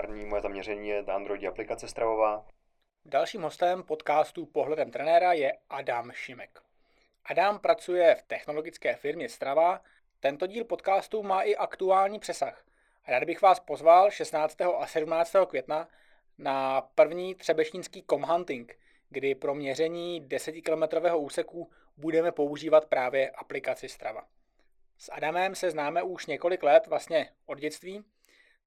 primární moje zaměření je Android aplikace stravová. Dalším hostem podcastu Pohledem trenéra je Adam Šimek. Adam pracuje v technologické firmě Strava. Tento díl podcastu má i aktuální přesah. Rád bych vás pozval 16. a 17. května na první třebešnický comhunting, kdy pro měření 10-kilometrového úseku budeme používat právě aplikaci Strava. S Adamem se známe už několik let, vlastně od dětství,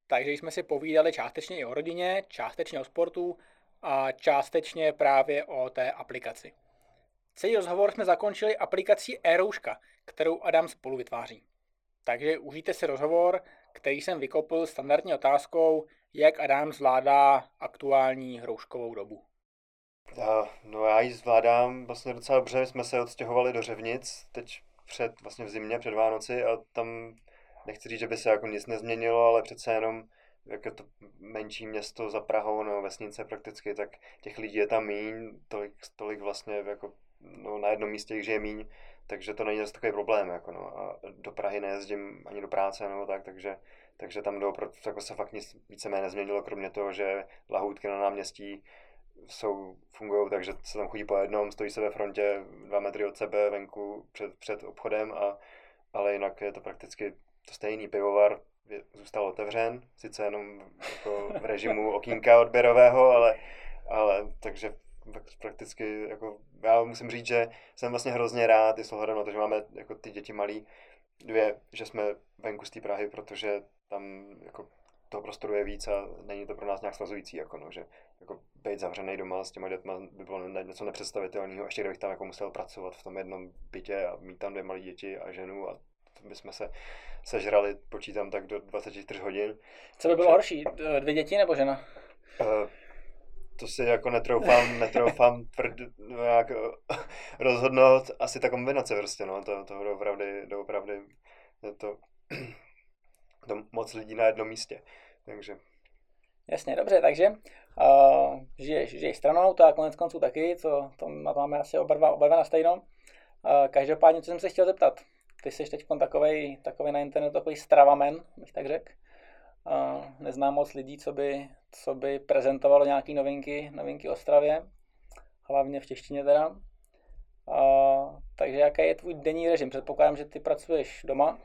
takže jsme si povídali částečně i o rodině, částečně o sportu a částečně právě o té aplikaci. Celý rozhovor jsme zakončili aplikací e kterou Adam spolu vytváří. Takže užijte si rozhovor, který jsem vykopl standardní otázkou, jak Adam zvládá aktuální rouškovou dobu. Uh, no já ji zvládám vlastně docela dobře, jsme se odstěhovali do Řevnic, teď před, vlastně v zimě, před Vánoci a tam nechci říct, že by se jako nic nezměnilo, ale přece jenom jak je to menší město za Prahou, no vesnice prakticky, tak těch lidí je tam míň, tolik, tolik vlastně jako no, na jednom místě jich žije míň, takže to není zase takový problém, jako no, a do Prahy nejezdím ani do práce nebo tak, takže, takže tam doopravdy jako se fakt nic víceméně nezměnilo, kromě toho, že lahůdky na náměstí jsou, fungují tak, že se tam chodí po jednom, stojí se ve frontě dva metry od sebe venku před, před obchodem, a, ale jinak je to prakticky to stejný pivovar, zůstal otevřen, sice jenom jako v režimu okýnka odběrového, ale, ale takže prakticky, jako, já musím říct, že jsem vlastně hrozně rád, i s ohledem na to, že máme jako ty děti malí, dvě, že jsme venku z té Prahy, protože tam jako toho prostoru je víc a není to pro nás nějak svazující, jako no, že jako být zavřený doma s těma dětma by bylo něco nepředstavitelného, ještě kdybych tam jako musel pracovat v tom jednom bytě a mít tam dvě malé děti a ženu a to bychom se sežrali, počítám tak do 24 hodin. Co by bylo Takže, horší, dvě děti nebo žena? Uh, to si jako netroufám, netroufám tvrd, jak rozhodnout, asi ta kombinace prostě, no, to, to doopravdy, doopravdy je to, to moc lidí na jednom místě, takže. Jasně, dobře, takže uh, žiješ, žiješ stranou, to a konec konců taky, to, to máme asi oba dva, oba dva na stejno. Uh, každopádně, co jsem se chtěl zeptat, ty jsi teď takový, takový na internetu takový stravamen, bych tak řekl. Uh, neznám moc lidí, co by, co by prezentovalo nějaké novinky, novinky o stravě, hlavně v češtině teda. Uh, takže jaký je tvůj denní režim? Předpokládám, že ty pracuješ doma?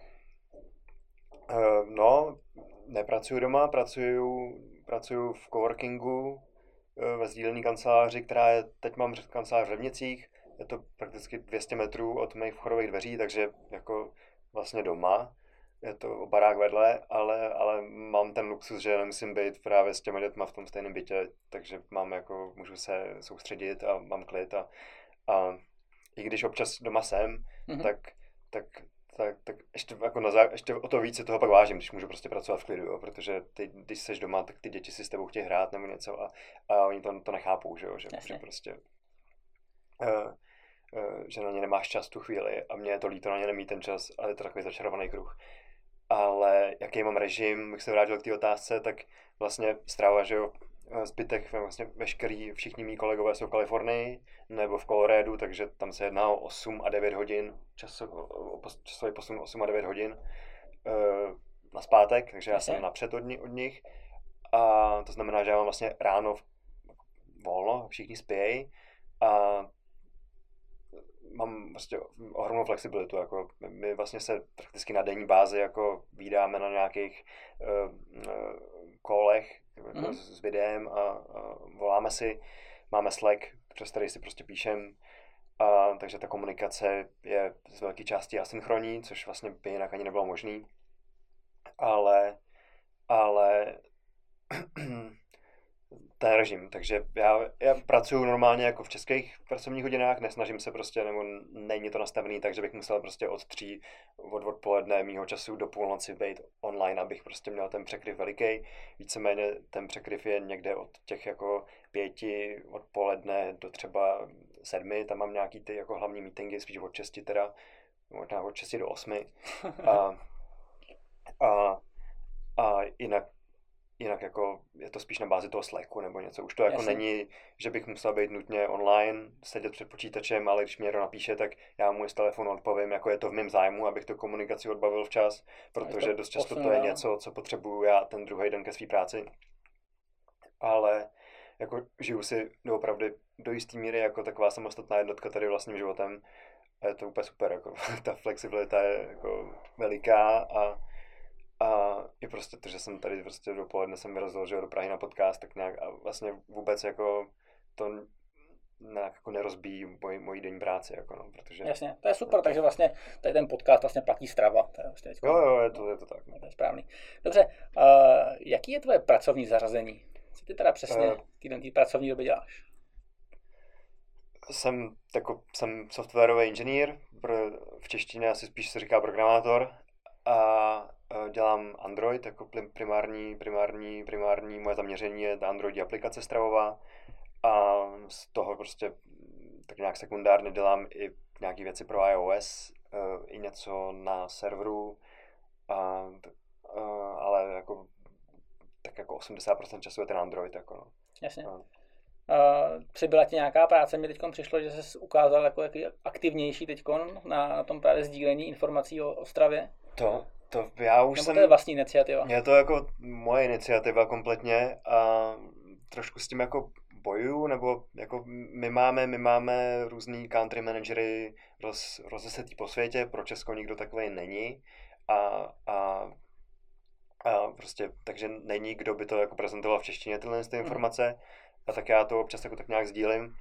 Uh, no, nepracuju doma, pracuju, pracuju v coworkingu uh, ve sdílené kanceláři, která je, teď mám kancelář v Řevnicích, je to prakticky 200 metrů od mých vchodových dveří, takže jako vlastně doma je to barák vedle, ale, ale mám ten luxus, že nemusím být právě s těmi dětma v tom stejném bytě, takže mám jako, můžu se soustředit a mám klid a, a i když občas doma jsem, mm-hmm. tak, tak, tak, tak ještě, jako na zá, ještě o to více toho pak vážím, když můžu prostě pracovat v klidu, jo, protože ty, když jsi doma, tak ty děti si s tebou chtějí hrát nebo něco a, a oni to, to nechápou, že, jo, že, že prostě uh, uh, že na ně nemáš čas tu chvíli a mě je to líto na ně nemít ten čas, ale je to takový začarovaný kruh. Ale jaký mám režim, bych se vrátil k té otázce, tak vlastně strava, že jo, zbytek, vlastně veškerý, všichni mí kolegové jsou v Kalifornii nebo v Coloradu, takže tam se jedná o 8 a 9 hodin, časov, časový posun 8 a 9 hodin na zpátek, takže já jsem napřed od, od nich. A to znamená, že já mám vlastně ráno volno, všichni spějí a mám vlastně ohromnou flexibilitu, jako my vlastně se prakticky na denní bázi jako vydáme na nějakých uh, kolech jako mm. s, s videem a, a voláme si, máme Slack, přes který si prostě píšem, a, takže ta komunikace je z velké části asynchronní, což vlastně by jinak ani nebylo možné. Ale, ale ten režim. Takže já, já pracuji normálně jako v českých pracovních hodinách, nesnažím se prostě, nebo není to nastavený tak, že bych musel prostě od tří od odpoledne mýho času do půlnoci být online, abych prostě měl ten překryv veliký. Víceméně ten překryv je někde od těch jako pěti odpoledne do třeba sedmi, tam mám nějaký ty jako hlavní meetingy, spíš od česti teda, možná od česti do osmi. A, a, a jinak jinak jako je to spíš na bázi toho Slacku nebo něco. Už to jako Jasně. není, že bych musel být nutně online, sedět před počítačem, ale když mě někdo napíše, tak já mu z telefonu odpovím, jako je to v mém zájmu, abych tu komunikaci odbavil včas, protože dost často to je něco, co potřebuju já ten druhý den ke své práci. ale jako žiju si doopravdy do jisté míry jako taková samostatná jednotka tady vlastním životem a je to úplně super, jako ta flexibilita je jako veliká a, a i prostě to, že jsem tady prostě dopoledne jsem vyrazil, že do Prahy na podcast, tak nějak a vlastně vůbec jako to nějak jako nerozbíjí moji, moji denní práci, jako no, protože... Jasně, to je super, takže vlastně tady ten podcast vlastně platí strava. To je vlastně jo, jo, je to, je to tak. No. To je správný. Dobře, uh, jaký je tvoje pracovní zařazení? Co ty teda přesně uh, týden tý pracovní doby děláš? Jsem, jako, jsem softwarový inženýr, v češtině asi spíš se říká programátor a dělám Android jako primární, primární, primární moje zaměření je Android aplikace stravová a z toho prostě tak nějak sekundárně dělám i nějaké věci pro iOS, i něco na serveru, a, ale jako tak jako 80% času je ten Android. Jako no. Jasně. A, Uh, přibyla ti nějaká práce, mi teď přišlo, že jsi ukázal jako jaký aktivnější teď na, na tom právě sdílení informací o Ostravě. To, to já už Nebo jsem... to je vlastní iniciativa? Je to jako moje iniciativa kompletně a trošku s tím jako bojuju, nebo jako my máme, my máme různý country managery roz, rozesetý po světě, pro Česko nikdo takový není a, a, a prostě, takže není, kdo by to jako prezentoval v češtině tyhle ty mhm. informace. A tak já to občas jako tak nějak sdílím.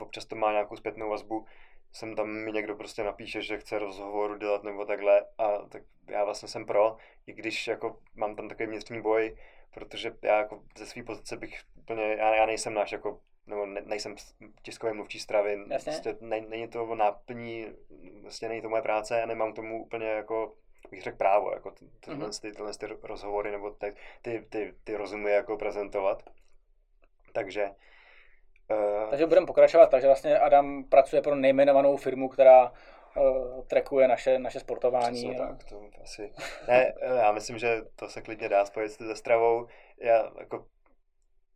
Občas to má nějakou zpětnou vazbu. Sem tam mi někdo prostě napíše, že chce rozhovoru dělat nebo takhle a tak já vlastně jsem pro, i když jako mám tam takový vnitřní boj, protože já jako ze své pozice bych úplně, já, já nejsem náš jako nebo ne, nejsem tiskový mluvčí stravy, prostě ne, není to náplní, vlastně není to moje práce a nemám tomu úplně jako bych řekl právo, jako ty, tyhle, mm-hmm. ty, tyhle ty rozhovory nebo ty, ty, ty, ty rozumy jako prezentovat. Takže takže budeme pokračovat. Takže vlastně Adam pracuje pro nejmenovanou firmu, která uh, trackuje naše, naše sportování. A... Tak, to asi. Ne, eh, já myslím, že to se klidně dá spojit se stravou. Já jako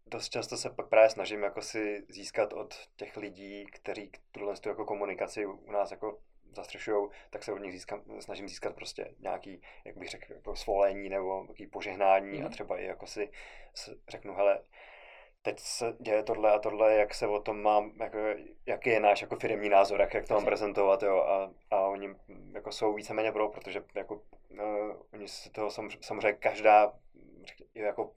dost často se pak právě snažím jako si získat od těch lidí, kteří tuhle jako komunikaci u nás jako zastřešují, tak se od nich získám, snažím získat prostě nějaký, jak bych řekl, jako svolení nebo nějaký požehnání mm-hmm. a mhm. třeba i jako si řeknu, hele, teď se děje tohle a tohle, jak se o tom mám, jako, jaký je náš jako firmní názor, jak, jak to mám prezentovat, jo, a, a oni jako jsou víceméně pro, protože jako uh, oni se toho samozřejmě, samozřejmě každá jako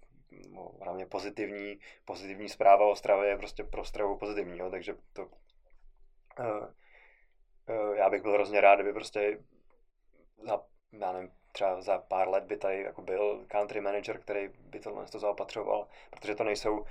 no, hlavně pozitivní, pozitivní zpráva o stravě je prostě pro stravu pozitivní, jo, takže to uh, uh, já bych byl hrozně rád, kdyby prostě za, já nevím, třeba za pár let by tady jako byl country manager, který by tohle to zaopatřoval, protože to nejsou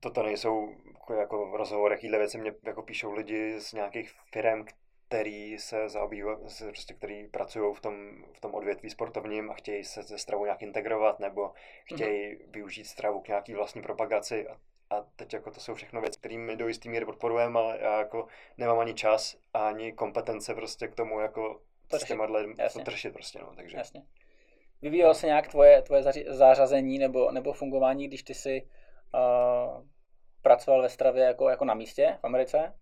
toto nejsou jako, jako rozhovory, jakýhle věci mě jako píšou lidi z nějakých firm, který se zaobývají, prostě, který pracují v tom, v tom odvětví sportovním a chtějí se ze stravu nějak integrovat nebo chtějí mm-hmm. využít stravu k nějaký vlastní propagaci a, a teď jako to jsou všechno věci, které my do jistý míry podporujeme, ale já jako nemám ani čas ani kompetence prostě k tomu jako s těma to tršit prostě, no, takže. Jasně. Vyvíjelo se nějak tvoje, tvoje zařazení nebo, nebo fungování, když ty si pracoval ve stravě jako, jako na místě v Americe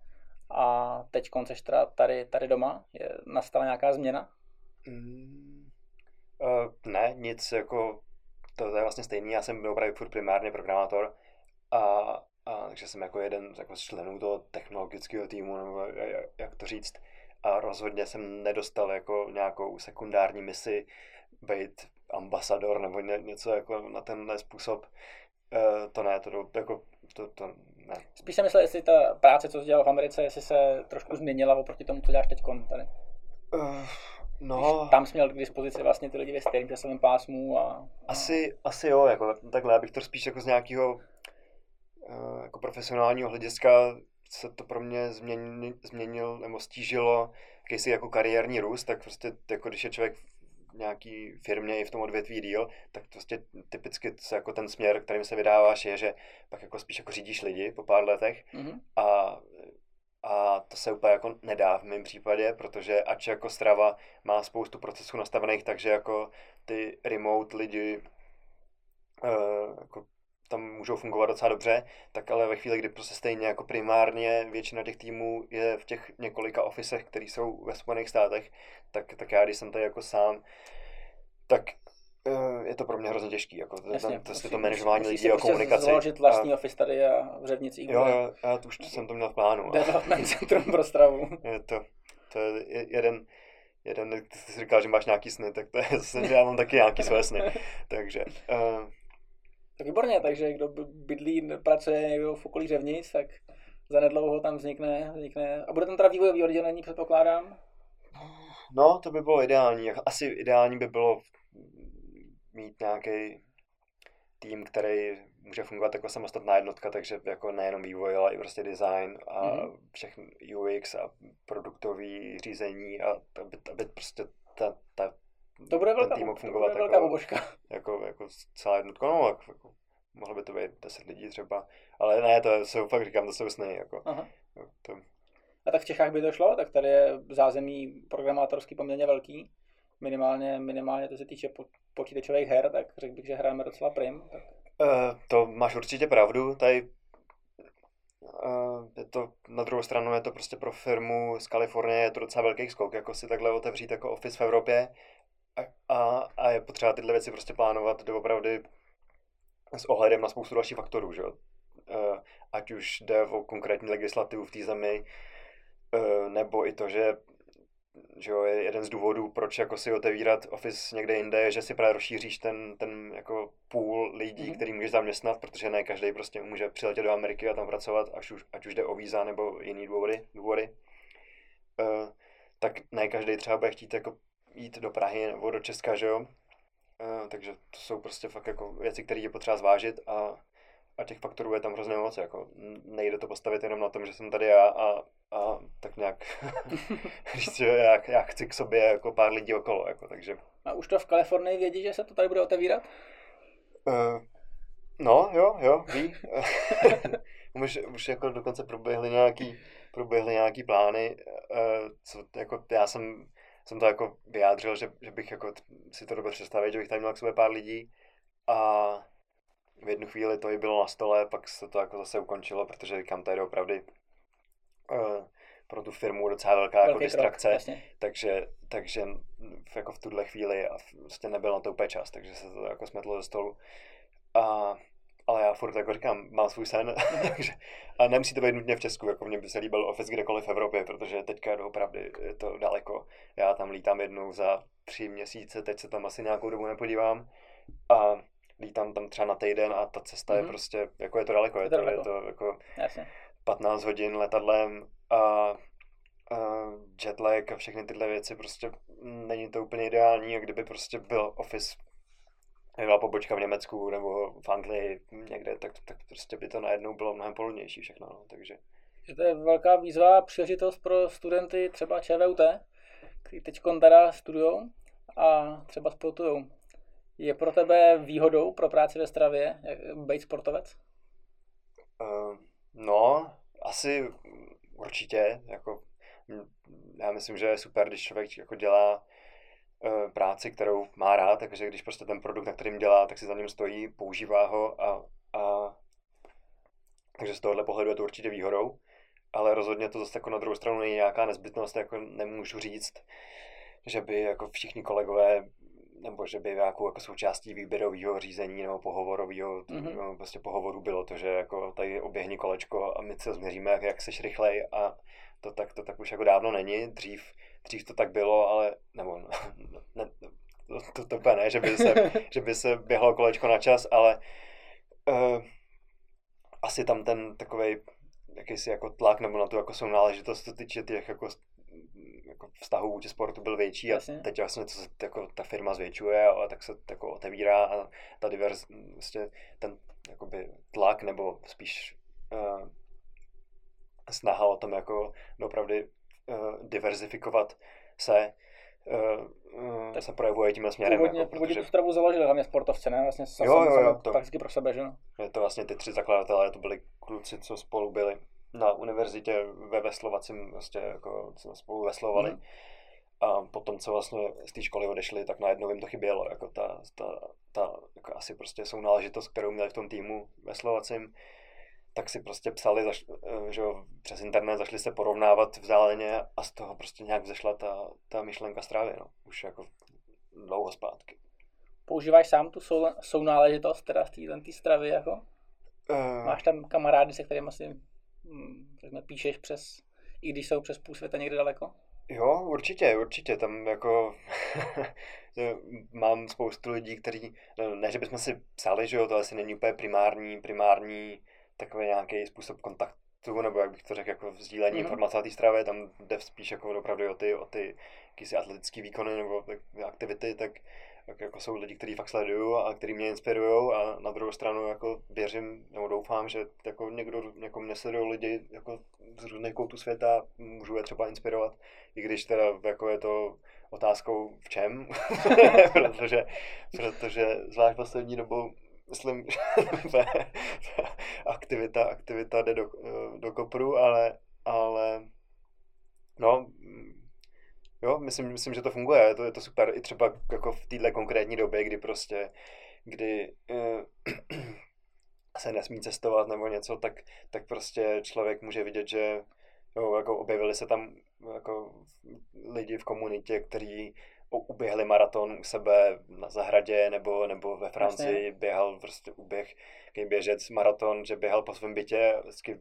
a teď teda tady, tady doma. Je, nastala nějaká změna? Mm, uh, ne, nic jako, to, to je vlastně stejný, já jsem byl opravdu furt primárně programátor a, a takže jsem jako jeden jako členů toho technologického týmu, nebo jak to říct, a rozhodně jsem nedostal jako nějakou sekundární misi být ambasador nebo ně, něco jako na tenhle způsob. Uh, to ne, to jako, to, to ne. Spíš jsem myslel, jestli ta práce, co jsi dělal v Americe, jestli se trošku změnila oproti tomu, co děláš teď tady. Uh, no. Když tam jsi měl k dispozici vlastně ty lidi ve stejném časovém pásmu a... Asi, asi jo, jako takhle, abych to spíš jako z nějakého uh, jako profesionálního hlediska se to pro mě změnil, změnil nebo stížilo jakýsi jako kariérní růst, tak prostě jako když je člověk nějaký firmě i v tom odvětví díl, tak prostě typicky se jako ten směr, kterým se vydáváš, je, že pak jako spíš jako řídíš lidi po pár letech mm-hmm. a, a to se úplně jako nedá v mém případě, protože ač jako Strava má spoustu procesů nastavených, takže jako ty remote lidi uh, jako tam můžou fungovat docela dobře, tak ale ve chvíli, kdy prostě stejně jako primárně většina těch týmů je v těch několika ofisech, které jsou ve Spojených státech, tak, tak já, když jsem tady jako sám, tak Eh, je to pro mě hrozně těžký, jako Jasně, tam, to, musí- to manažování musí lidí si a prostě komunikaci. založit vlastní a, office tady a v Řevnicích. jo, jo, já to už jsem to měl v plánu. Development centrum pro stravu. Je to, to je je- jeden, jeden, ty jsi říkal, že máš nějaký sny, tak to je já mám taky nějaký své sny. Takže, uh, Tak výborně, takže kdo by- bydlí, pracuje někdo v okolí Řevnic, tak zanedlouho tam vznikne, vznikne a bude tam teda vývojový oddělení, předpokládám. no, to by bylo ideální. Asi ideální by bylo mít nějaký tým, který může fungovat jako samostatná jednotka, takže jako nejenom vývoj, ale i prostě design a Mhm. mm-hmm. všechny UX a produktový řízení a aby, aby prostě ta, ta, To bude ten velká, tým mohl to fungovat bude velká jako, pobožka. jako, jako celá jednotka, no, jako, jako, mohlo by to být 10 lidí třeba, ale ne, to jsou fakt, říkám, to jsou sny, jako, Aha. to, A tak v Čechách by to šlo, tak tady je zázemí programátorský poměrně velký. Minimálně, minimálně to se týče po, počítačových her, tak řekl bych, že hrajeme docela prim. Tak Uh, to máš určitě pravdu, tady uh, je to, na druhou stranu je to prostě pro firmu z Kalifornie, je to docela velký skok, jako si takhle otevřít jako office v Evropě a, a, a je potřeba tyhle věci prostě plánovat doopravdy s ohledem na spoustu dalších faktorů, že. Uh, ať už jde o konkrétní legislativu v té zemi, uh, nebo i to, že že jo, je jeden z důvodů, proč jako si otevírat office někde jinde, je, že si právě rozšíříš ten, ten jako půl lidí, Mhm. mm-hmm. který můžeš zaměstnat, protože ne každý prostě může přiletět do Ameriky a tam pracovat, ať už, ať už jde o víza nebo jiný důvody. důvody. Uh, tak ne každý třeba bude chtít jako jít do Prahy nebo do Česka, že jo. Uh, takže to jsou prostě fakt jako věci, které je potřeba zvážit a, a těch faktorů je tam hrozně moc. Jako, nejde to postavit jenom na tom, že jsem tady já a, a tak nějak říct, že já, já chci k sobě jako pár lidí okolo. Jako, takže, A už to v Kalifornii vědí, že se to tady bude otevírat? uh, no, jo, jo, ví. už, už jako dokonce proběhly nějaký, proběhly nějaký plány, uh, co jako já jsem, jsem to jako vyjádřil, že, že bych jako si to dobře představit, že bych tady měl k sobě pár lidí a v jednu chvíli to i bylo na stole, pak se to jako zase ukončilo, protože říkám, to je opravdu uh, pro tu firmu docela velká jako distrakce, jasně. takže, takže v- jako v tuhle chvíli a prostě nebyl na to úplně čas, takže se to jako smetlo ze stolu. A, ale já furt jako říkám, mám svůj sen, takže, a nemusí to být nutně v Česku, jako mně by se líbil office kdekoliv v Evropě, protože teďka je opravdu je to daleko. Já tam lítám jednou za tři měsíce, teď se tam asi nějakou dobu nepodívám a lítám tam třeba na týden a ta cesta mm-hmm. je Mhm. prostě, jako je to daleko, je to to, je daleko. to jako Jasně. 15 hodin letadlem a, a jetlag a všechny tyhle věci, prostě není to úplně ideální a kdyby prostě byl office byla pobočka v Německu nebo v Anglii někde, tak, tak prostě by to najednou bylo mnohem pohodlnější všechno, no, takže Že to je velká výzva a příležitost pro studenty třeba ČVUT, kteří teď teda studujou a třeba sportujou. Je pro tebe výhodou pro práci ve stravě být sportovec? Uh, no, asi určitě, jako já myslím, že je super, když člověk jako dělá práci, kterou má rád, takže když prostě ten produkt, na kterým dělá, tak si za ním stojí, používá ho a, a takže z tohohle pohledu je to určitě výhodou, ale rozhodně to zase jako na druhou stranu není nějaká nezbytnost, jako nemůžu říct, že by jako všichni kolegové nebo že by nějakou jako součástí výběrového řízení nebo pohovorového Mhm. mm-hmm. prostě pohovoru bylo to, že jako tady oběhni kolečko a my se změříme, jak, jak seš rychlej a to tak, to tak už jako dávno není. Dřív, dřív to tak bylo, ale nebo ne, to, to, to úplně ne, že by, se, že by se běhlo kolečko na čas, ale uh, asi tam ten takový jakýsi jako tlak nebo na tu jako sounáležitost, co se týče těch jako jako vztahu vůči sportu byl větší a Jasně. teď vlastně co se jako ta firma zvětšuje a tak se jako otevírá a ta divers, vlastně ten jakoby tlak nebo spíš uh, snaha o tom jako opravdu uh, diverzifikovat se uh, uh, se projevuje tímhle směrem. Původně, jako, původně protože tu stravu založili hlavně sportovce, ne? Vlastně Jo, jo, jo, to... to- prakticky pro sebe, že no? je to vlastně ty tři zakladatelé, to byli kluci, co spolu byli na univerzitě ve veslovacím, vlastně jako co spolu veslovali. Mhm. A potom, co vlastně z té školy odešli, tak najednou jim to chybělo, jako ta, ta, ta jako asi prostě sounáležitost, kterou měli v tom týmu veslovacím, tak si prostě psali, zaš, eh, že jo, přes internet, zašli se porovnávat vzdáleně a z toho prostě nějak vzešla ta, ta myšlenka strávy, no, už jako dlouho zpátky. používáš sám tu sou, sounáležitost teda z té stravy jako? Uh... Máš tam kamarády, se kterými asi hm, řekne, píšeš přes, i když jsou přes půl světa někde daleko? Jo, určitě, určitě. Tam jako mám spoustu lidí, kteří, ne, že bychom si psali, že jo, to asi není úplně primární, primární takový nějaký způsob kontaktu, nebo jak bych to řekl, jako sdílení mm-hmm. informací o té stravě, tam jde spíš jako opravdu o ty, o ty jakýsi atletické výkony nebo aktivity, tak tak jako jsou lidi, kteří fakt sledují a kteří mě inspirují a na druhou stranu jako věřím nebo doufám, že jako někdo, jako mě sledují lidi jako z různých koutů světa, můžu je třeba inspirovat, i když teda jako je to otázkou v čem, protože, protože zvlášť poslední dobou myslím, že aktivita, aktivita jde do, do kopru, ale, ale no, Jo, myslím, myslím, že to funguje, je to, je to super. I třeba jako v této konkrétní době, kdy prostě, kdy uh, se nesmí cestovat nebo něco, tak, tak prostě člověk může vidět, že jo, jako objevili se tam jako lidi v komunitě, kteří uběhli maraton u sebe na zahradě nebo, nebo ve Francii, Jasně. běhal prostě uběh, běžec maraton, že běhal po svém bytě, vždycky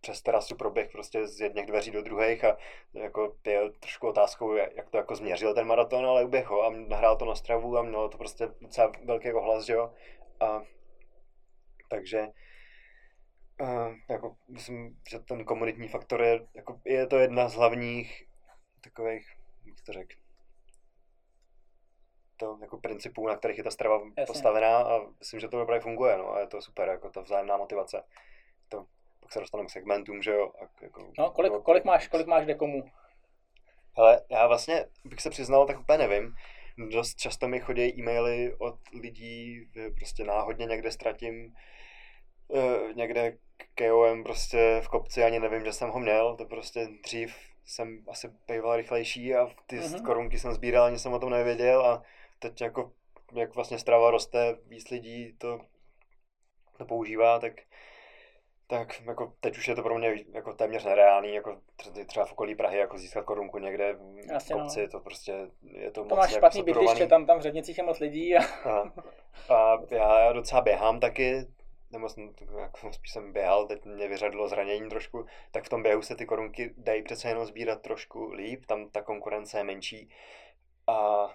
přes terasu proběh prostě z jedných dveří do druhých a jako je trošku otázkou, jak to jako změřil ten maraton, ale uběh ho a nahrál to na stravu a mělo to prostě docela velký ohlas, že jo. A, takže uh, jako myslím, že ten komunitní faktor je, jako, je to jedna z hlavních takových, jak to řekl, to jako principů, na kterých je ta strava Jasně. postavená a myslím, že to opravdu funguje, no a je to super, jako ta vzájemná motivace. To pak se dostaneme k segmentům, že jo. A jako, no, kolik, nebo, kolik, máš, kolik máš dekomů? Ale já vlastně bych se přiznal, tak úplně nevím. Dost často mi chodí e-maily od lidí, prostě náhodně někde ztratím uh, někde KOM prostě v kopci, ani nevím, že jsem ho měl, to prostě dřív jsem asi býval rychlejší a ty mm-hmm. korunky jsem sbíral, ani jsem o tom nevěděl a teď jako jak vlastně strava roste, víc lidí to, to používá, tak tak jako teď už je to pro mě jako téměř nereálný, jako třeba v okolí Prahy, jako získat korunku někde v Jasně, kopci, no. to prostě je to, to moc máš špatný bydliště, tam, tam v Řednicích je moc lidí. A... a, a já docela běhám taky, nebo jsem, jako spíš jsem běhal, teď mě vyřadilo zranění trošku, tak v tom běhu se ty korunky dají přece jenom sbírat trošku líp, tam ta konkurence je menší. A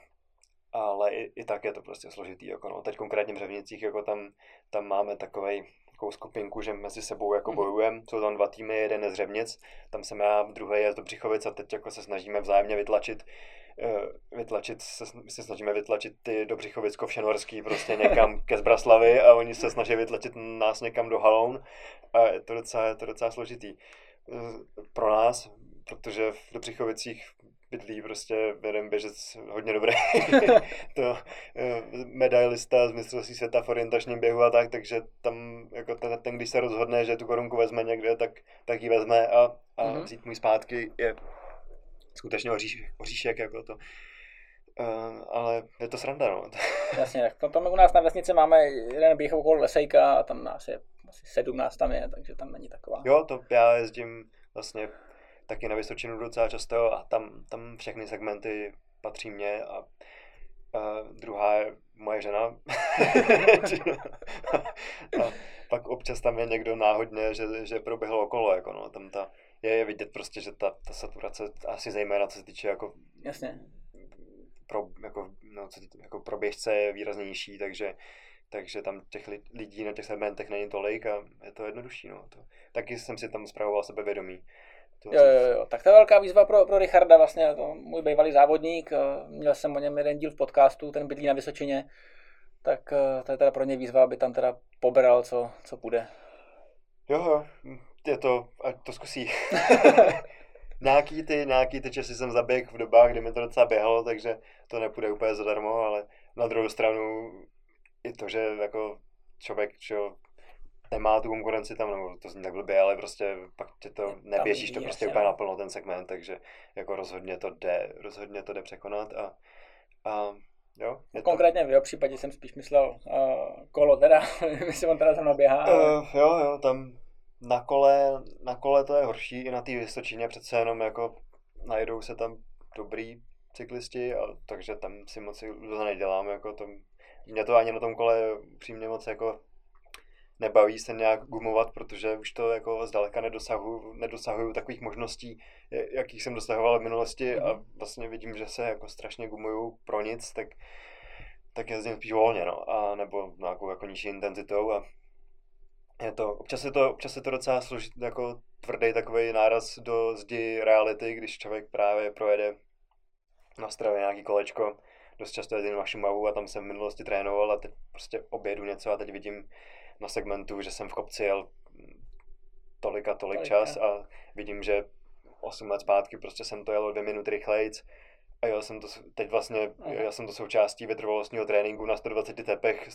ale i, i tak je to prostě složitý. Jako no. Teď konkrétně v Řevnicích, jako tam, tam máme takovej, takovou skupinku, že mezi sebou jako mm-hmm. bojujeme. Jsou tam dva týmy, jeden je z Řevnic, tam jsem já, druhý je z Dobřichovic a teď jako se snažíme vzájemně vytlačit uh, vytlačit, se, se snažíme vytlačit ty Dobřichovicko všenorský prostě někam ke Zbraslavy a oni se snaží vytlačit nás někam do Haloun a je to docela, je to docela složitý. Uh, pro nás, protože v Dobřichovicích bydlí prostě jeden běžec hodně dobrý. to eh, medailista z mistrovství světa v orientačním běhu a tak, takže tam jako ten, ten, když se rozhodne, že tu korunku vezme někde, tak, tak ji vezme a, a mm-hmm. vzít můj zpátky je skutečně oříš, oříšek, jako to. Uh, ale je to sranda, no. Jasně, tak to, tam u nás na vesnici máme jeden běh okolo Lesejka a tam nás je asi 17 tam je, takže tam není taková. Jo, to já jezdím vlastně taky na Vysočinu docela často a tam, tam všechny segmenty patří mě a, a druhá je moje žena. a pak občas tam je někdo náhodně, že, že proběhl okolo, jako no, tam ta, je, je vidět prostě, že ta, ta saturace, asi zejména co se týče jako Jasně. Pro, jako, no, co, jako pro běžce je výrazně nižší, takže takže tam těch lidí na těch segmentech není tolik a je to jednodušší. No. To, taky jsem si tam zpravoval sebevědomí. Jo, jo, jo, tak to je velká výzva pro, pro Richarda, vlastně to můj bývalý závodník, eh, měl jsem o něm jeden díl v podcastu, ten bydlí na Vysočině, tak eh, to je teda pro ně výzva, aby tam teda pobral, co, co půjde. Jo, jo, je to, ať to zkusí. nějaký, ty, nějaký ty časy jsem zaběh v dobách, kdy mi to docela běhalo, takže to nepůjde úplně zadarmo, ale na druhou stranu i to, že jako člověk, čo, nemá tu konkurenci tam, nebo to zní tak blbě, ale prostě pak tě to neběžíš to prostě úplně naplno ten segment, takže jako rozhodně to jde, rozhodně to jde překonat a, a jo. Je Konkrétně to... v jeho případě jsem spíš myslel uh, kolo teda, myslím, on teda tam běhá. Ale... Uh, jo, jo, tam na kole, na kole to je horší, i na té Vysočině přece jenom jako najdou se tam dobrý cyklisti, a, takže tam si moc to nedělám, jako to, mě to ani na tom kole přímě moc jako nebaví se nějak gumovat, protože už to jako zdaleka nedosahuju, nedosahuju takových možností, jakých jsem dosahoval v minulosti a mhm. vlastně vidím, že se jako strašně gumuju pro nic, tak, tak jezdím spíš volně, no, a nebo nějakou jako nižší intenzitou a je to, občas je to, občas je to docela složitý, jako tvrdý takový náraz do zdi reality, když člověk právě projede na stravě nějaký kolečko, dost často jezdím na Šumavu a tam jsem v minulosti trénoval a teď prostě objedu něco a teď vidím na segmentu, že jsem v kopci jel tolik a tolik Tolika. čas a vidím, že 8 let zpátky prostě jsem to jel o dvě minuty rychlejc a já jsem to teď vlastně, Aha. já jsem to součástí vytrvalostního tréninku na 120 tepech,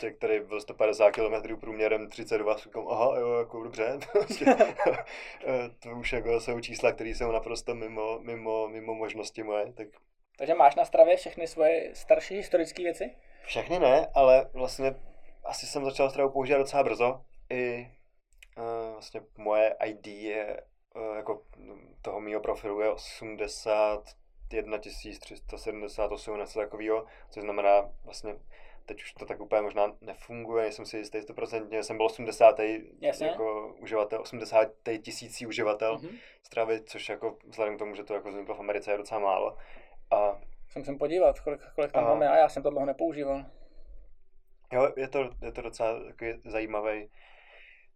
těch, který byl 150 km průměrem 32, říkám, aha, jo, jako dobře, prostě, to už jako jsou čísla, které jsou naprosto mimo, mimo, mimo možnosti moje, tak takže máš na stravě všechny svoje starší historické věci? Všechny ne, ale vlastně asi jsem začal stravu používat docela brzo. I uh, vlastně moje ID je uh, jako toho mýho profilu je 81 378 něco takového, což znamená vlastně teď už to tak úplně možná nefunguje, nejsem si jistý 100%, jsem byl 80. Jasně. jako uživatel, 80. tisící uživatel mm-hmm. stravy, což jako vzhledem k tomu, že to jako vzniklo v Americe je docela málo. A jsem se podívat, kolik, kolik tam a... máme a já jsem to dlouho nepoužíval. Jo, je to, je to docela takový zajímavý,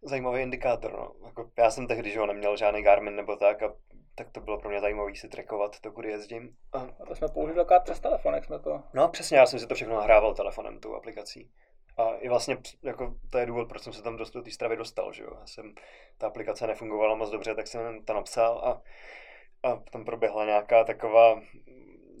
zajímavý indikátor. No. Jako já jsem tehdy, že ho neměl žádný Garmin nebo tak a tak to bylo pro mě zajímavé si trackovat to, kudy jezdím. A, a to jsme použili dokrát přes telefon, jak jsme to... No přesně, já jsem si to všechno nahrával telefonem, tou aplikací. A i vlastně jako, to je důvod, proč jsem se tam do té stravy dostal, že jo. Já jsem, ta aplikace nefungovala moc dobře, tak jsem to napsal a, a tam proběhla nějaká taková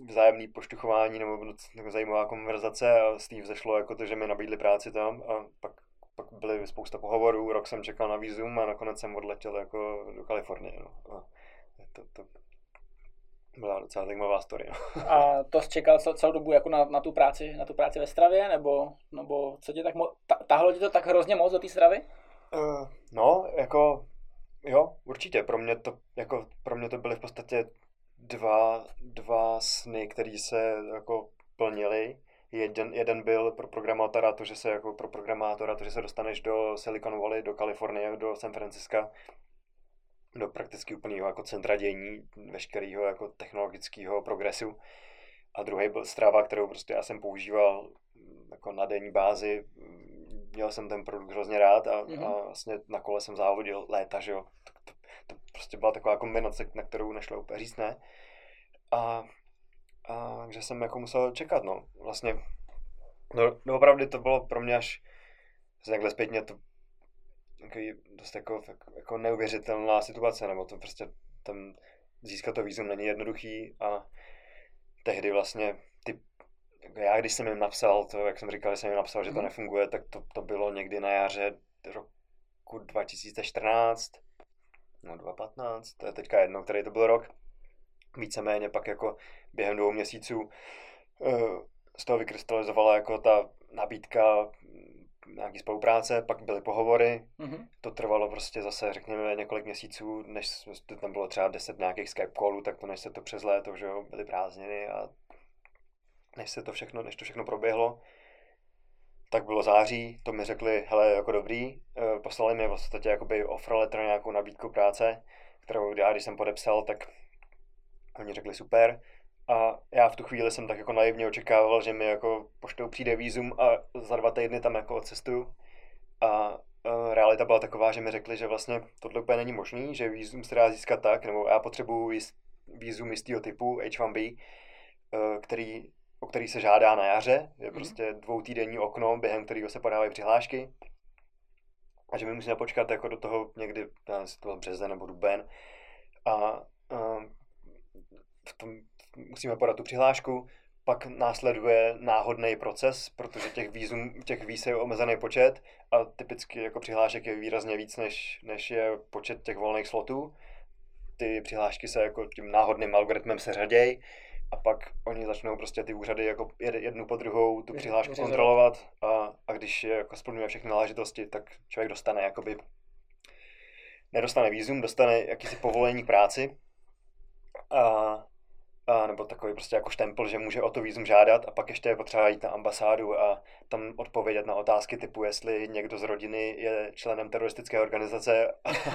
vzájemný poštuchování nebo jako zajímavá konverzace a z té vzešlo jako to, že mi nabídli práci tam a pak, pak byly spousta pohovorů, rok jsem čekal na výzum a nakonec jsem odletěl jako do Kalifornie. No. A to, to byla docela zajímavá story. No. A to jsi čekal celou dobu jako na, na, tu práci, na tu práci ve stravě, nebo, nebo co tě tak mo- tahlo tě to tak hrozně moc do té stravy? Uh, no, jako jo, určitě. Pro mě to, jako, pro mě to byly v podstatě dva, dva sny, které se jako plnily. Jeden, jeden byl pro programátora to, že se jako pro programátora to, že se dostaneš do Silicon Valley, do Kalifornie, do San Francisca, do prakticky úplného jako centra dění, veškerého jako technologického progresu. A druhý byl Strava, kterou prostě já jsem používal jako na denní bázi. Měl jsem ten produkt hrozně rád a, mm-hmm. a vlastně na kole jsem závodil léta, že jo. To, to, to prostě byla taková kombinace, na kterou nešlo úplně říct ne. A, a že jsem jako musel čekat, no. Vlastně, no, no opravdu to bylo pro mě až takhle zpětně to takový dost jako, jako neuvěřitelná situace, nebo to prostě tam získat to vízum není jednoduchý a tehdy vlastně jako já když jsem jim napsal to, jak jsem říkal, že jsem jim napsal, že to mhm. nefunguje, tak to, to bylo někdy na jaře roku 2014, no 2015, to je teďka jedno, který to byl rok. Víceméně pak jako během dvou měsíců eh, z toho vykrystalizovala jako ta nabídka nějaký spolupráce, pak byly pohovory, mm-hmm. to trvalo prostě zase, řekněme, několik měsíců, než tam bylo třeba deset nějakých Skype callů, tak to než se to přes léto, že jo, byly prázdniny a než se to všechno, než to všechno proběhlo, tak bylo září, to mi řekli, hele, jako dobrý, eh, poslali mi v podstatě jakoby offer letter, nějakou nabídku práce, kterou já, když jsem podepsal, tak oni řekli super, a já v tu chvíli jsem tak jako naivně očekával, že mi jako poštou přijde výzum a za dva týdny tam jako odcestuju. A uh, realita byla taková, že mi řekli, že vlastně tohle úplně není možný, že výzum se dá získat tak, nebo já potřebuji výzum jistého typu H1B, uh, který, o který se žádá na jaře, je mm. prostě dvoutýdenní okno, během kterého se podávají přihlášky. A že mi musíme počkat jako do toho někdy, nevím, jestli to byl březen nebo duben. A uh, v tom musíme podat tu přihlášku, pak následuje náhodný proces, protože těch vízum, těch víz je omezený počet a typicky jako přihlášek je výrazně víc, než, než je počet těch volných slotů. Ty přihlášky se jako tím náhodným algoritmem se řadějí a pak oni začnou prostě ty úřady jako jednu po druhou tu přihlášku kontrolovat a, a když je jako splňuje všechny náležitosti, tak člověk dostane jakoby nedostane vízum, dostane jakýsi povolení k práci. A a, nebo takový prostě jako štempel, že může o to vízum žádat a pak ještě je potřeba jít na ambasádu a tam odpovědět na otázky typu, jestli někdo z rodiny je členem teroristické organizace.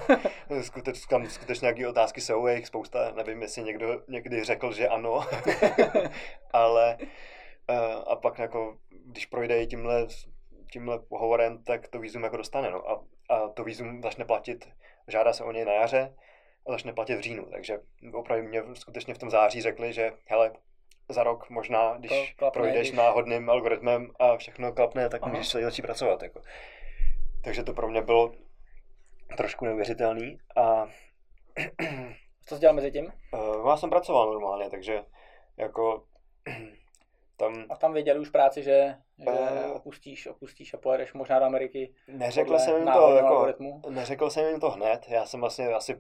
Skuteč, tam skutečně nějaké otázky jsou, je jich spousta, nevím, jestli někdo někdy řekl, že ano, ale a pak jako, když projde tímhle, tímhle pohovorem, tak to vízum jako dostane, no. A, a to vízum začne platit, žádá se o něj na jaře, a začne platit v říjnu. Takže opravdu mě skutečně v tom září řekli, že hele, za rok možná, když klapne, projdeš když... náhodným algoritmem a všechno klapne, tak Aha. můžeš se začít pracovat. Jako. Takže to pro mě bylo trošku neuvěřitelný. A... Co jsi dělal mezi tím? Uh, já jsem pracoval normálně, takže jako tam... A tam věděli už práci, že, že uh, opustíš, opustíš a pojedeš možná do Ameriky Neřekl jsem jim to, jako, neřekl jsem jim to hned, já jsem vlastně asi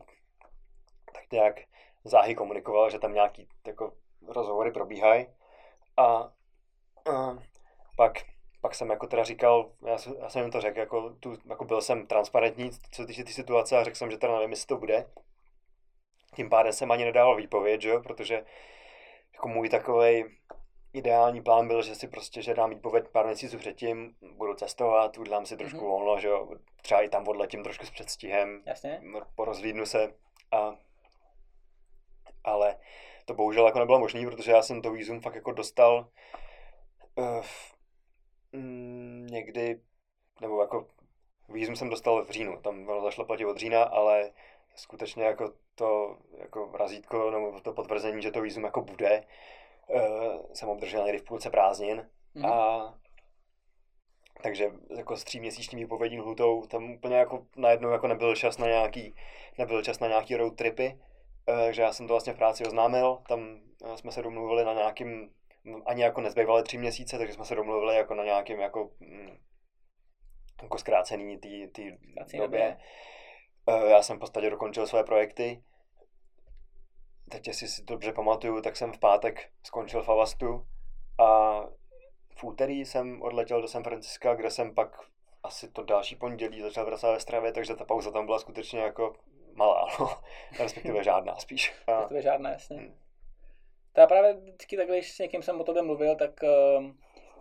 nějak záhy komunikoval, že tam nějaký jako, rozhovory probíhají. A, a pak, pak jsem jako teda říkal, já, jsem, já jsem jim to řekl, jako, tu, jako byl jsem transparentní, co týče ty situace a řekl jsem, že teda nevím, jestli to bude. Tím pádem jsem ani nedával výpověď, že? protože jako můj takový ideální plán byl, že si prostě, že dám výpověď pár měsíců předtím, budu cestovat, udělám si trošku mm-hmm. volno, že jo, třeba i tam odletím trošku s předstihem, Jasně. porozlídnu se a ale to bohužel jako nebylo možné, protože já jsem to výzum fakt jako dostal uh, někdy, nebo jako výzum jsem dostal v říjnu, tam ono zašlo platit od října, ale skutečně jako to jako razítko nebo to potvrzení, že to výzum jako bude, uh, jsem obdržel někdy v půlce prázdnin mm. a takže jako s tříměsíční výpovědní lhutou tam úplně jako najednou jako nebyl čas na nějaký, nebyl čas na nějaký road tripy, takže já jsem to vlastně v práci oznámil, tam eh, jsme se domluvili na nějakým, ani jako nezbývaly tři měsíce, takže jsme se domluvili jako na nějakým jako, mm, jako zkrácený tý, tý době. době. Eh, já jsem v podstatě dokončil své projekty. Teď, jestli si dobře pamatuju, tak jsem v pátek skončil v Avastu a v úterý jsem odletěl do San Franciska, kde jsem pak asi to další pondělí začal vracet ve stravě, takže ta pauza tam byla skutečně jako malá, no. respektive žádná spíš. Respektive žádná, jasně. Hmm. To já právě vždycky takhle, když s někým jsem o tobě mluvil, tak uh,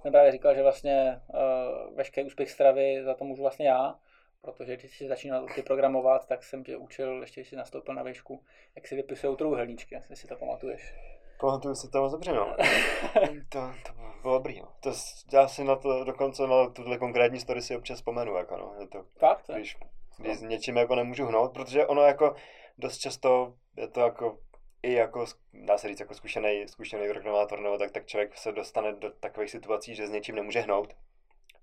jsem právě říkal, že vlastně uh, veškerý úspěch stravy za to můžu vlastně já, protože když jsi začínal ty programovat, tak jsem tě učil, ještě když jsi nastoupil na výšku, jak si vypisují trouhelníčky, jestli si to pamatuješ. Pamatuju si to moc dobře, no. to, to bylo dobrý, no. To, já si na to dokonce na tuhle konkrétní story si občas vzpomenu, jako no. Je to, Fakt? Když, kdy s něčím jako nemůžu hnout, protože ono jako dost často je to jako i jako, dá se říct, jako zkušený, zkušený programátor, nebo tak, tak člověk se dostane do takových situací, že s něčím nemůže hnout.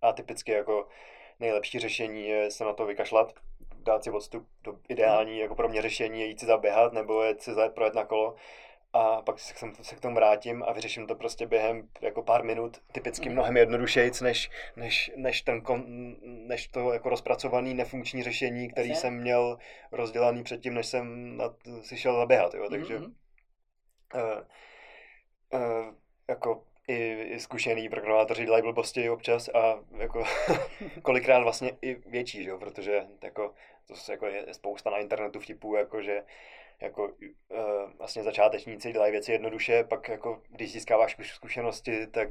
A typicky jako nejlepší řešení je se na to vykašlat, dát si odstup do ideální, jako pro mě řešení je jít si zaběhat, nebo je si zajet projet na kolo a pak se, se k tomu vrátím a vyřeším to prostě během jako pár minut, typicky mnohem jednodušejc, než, než, než, ten kon, než to jako rozpracovaný nefunkční řešení, který Asi? jsem měl rozdělaný předtím, než jsem na, si šel zaběhat, jo, takže mm-hmm. uh, uh, jako i, i zkušený programátoři dělají blbosti občas a jako kolikrát vlastně i větší, že jo, protože jako, to jako je spousta na internetu vtipů, jako že jako uh, vlastně začátečníci dělají věci jednoduše, pak jako když získáváš zkušenosti, tak,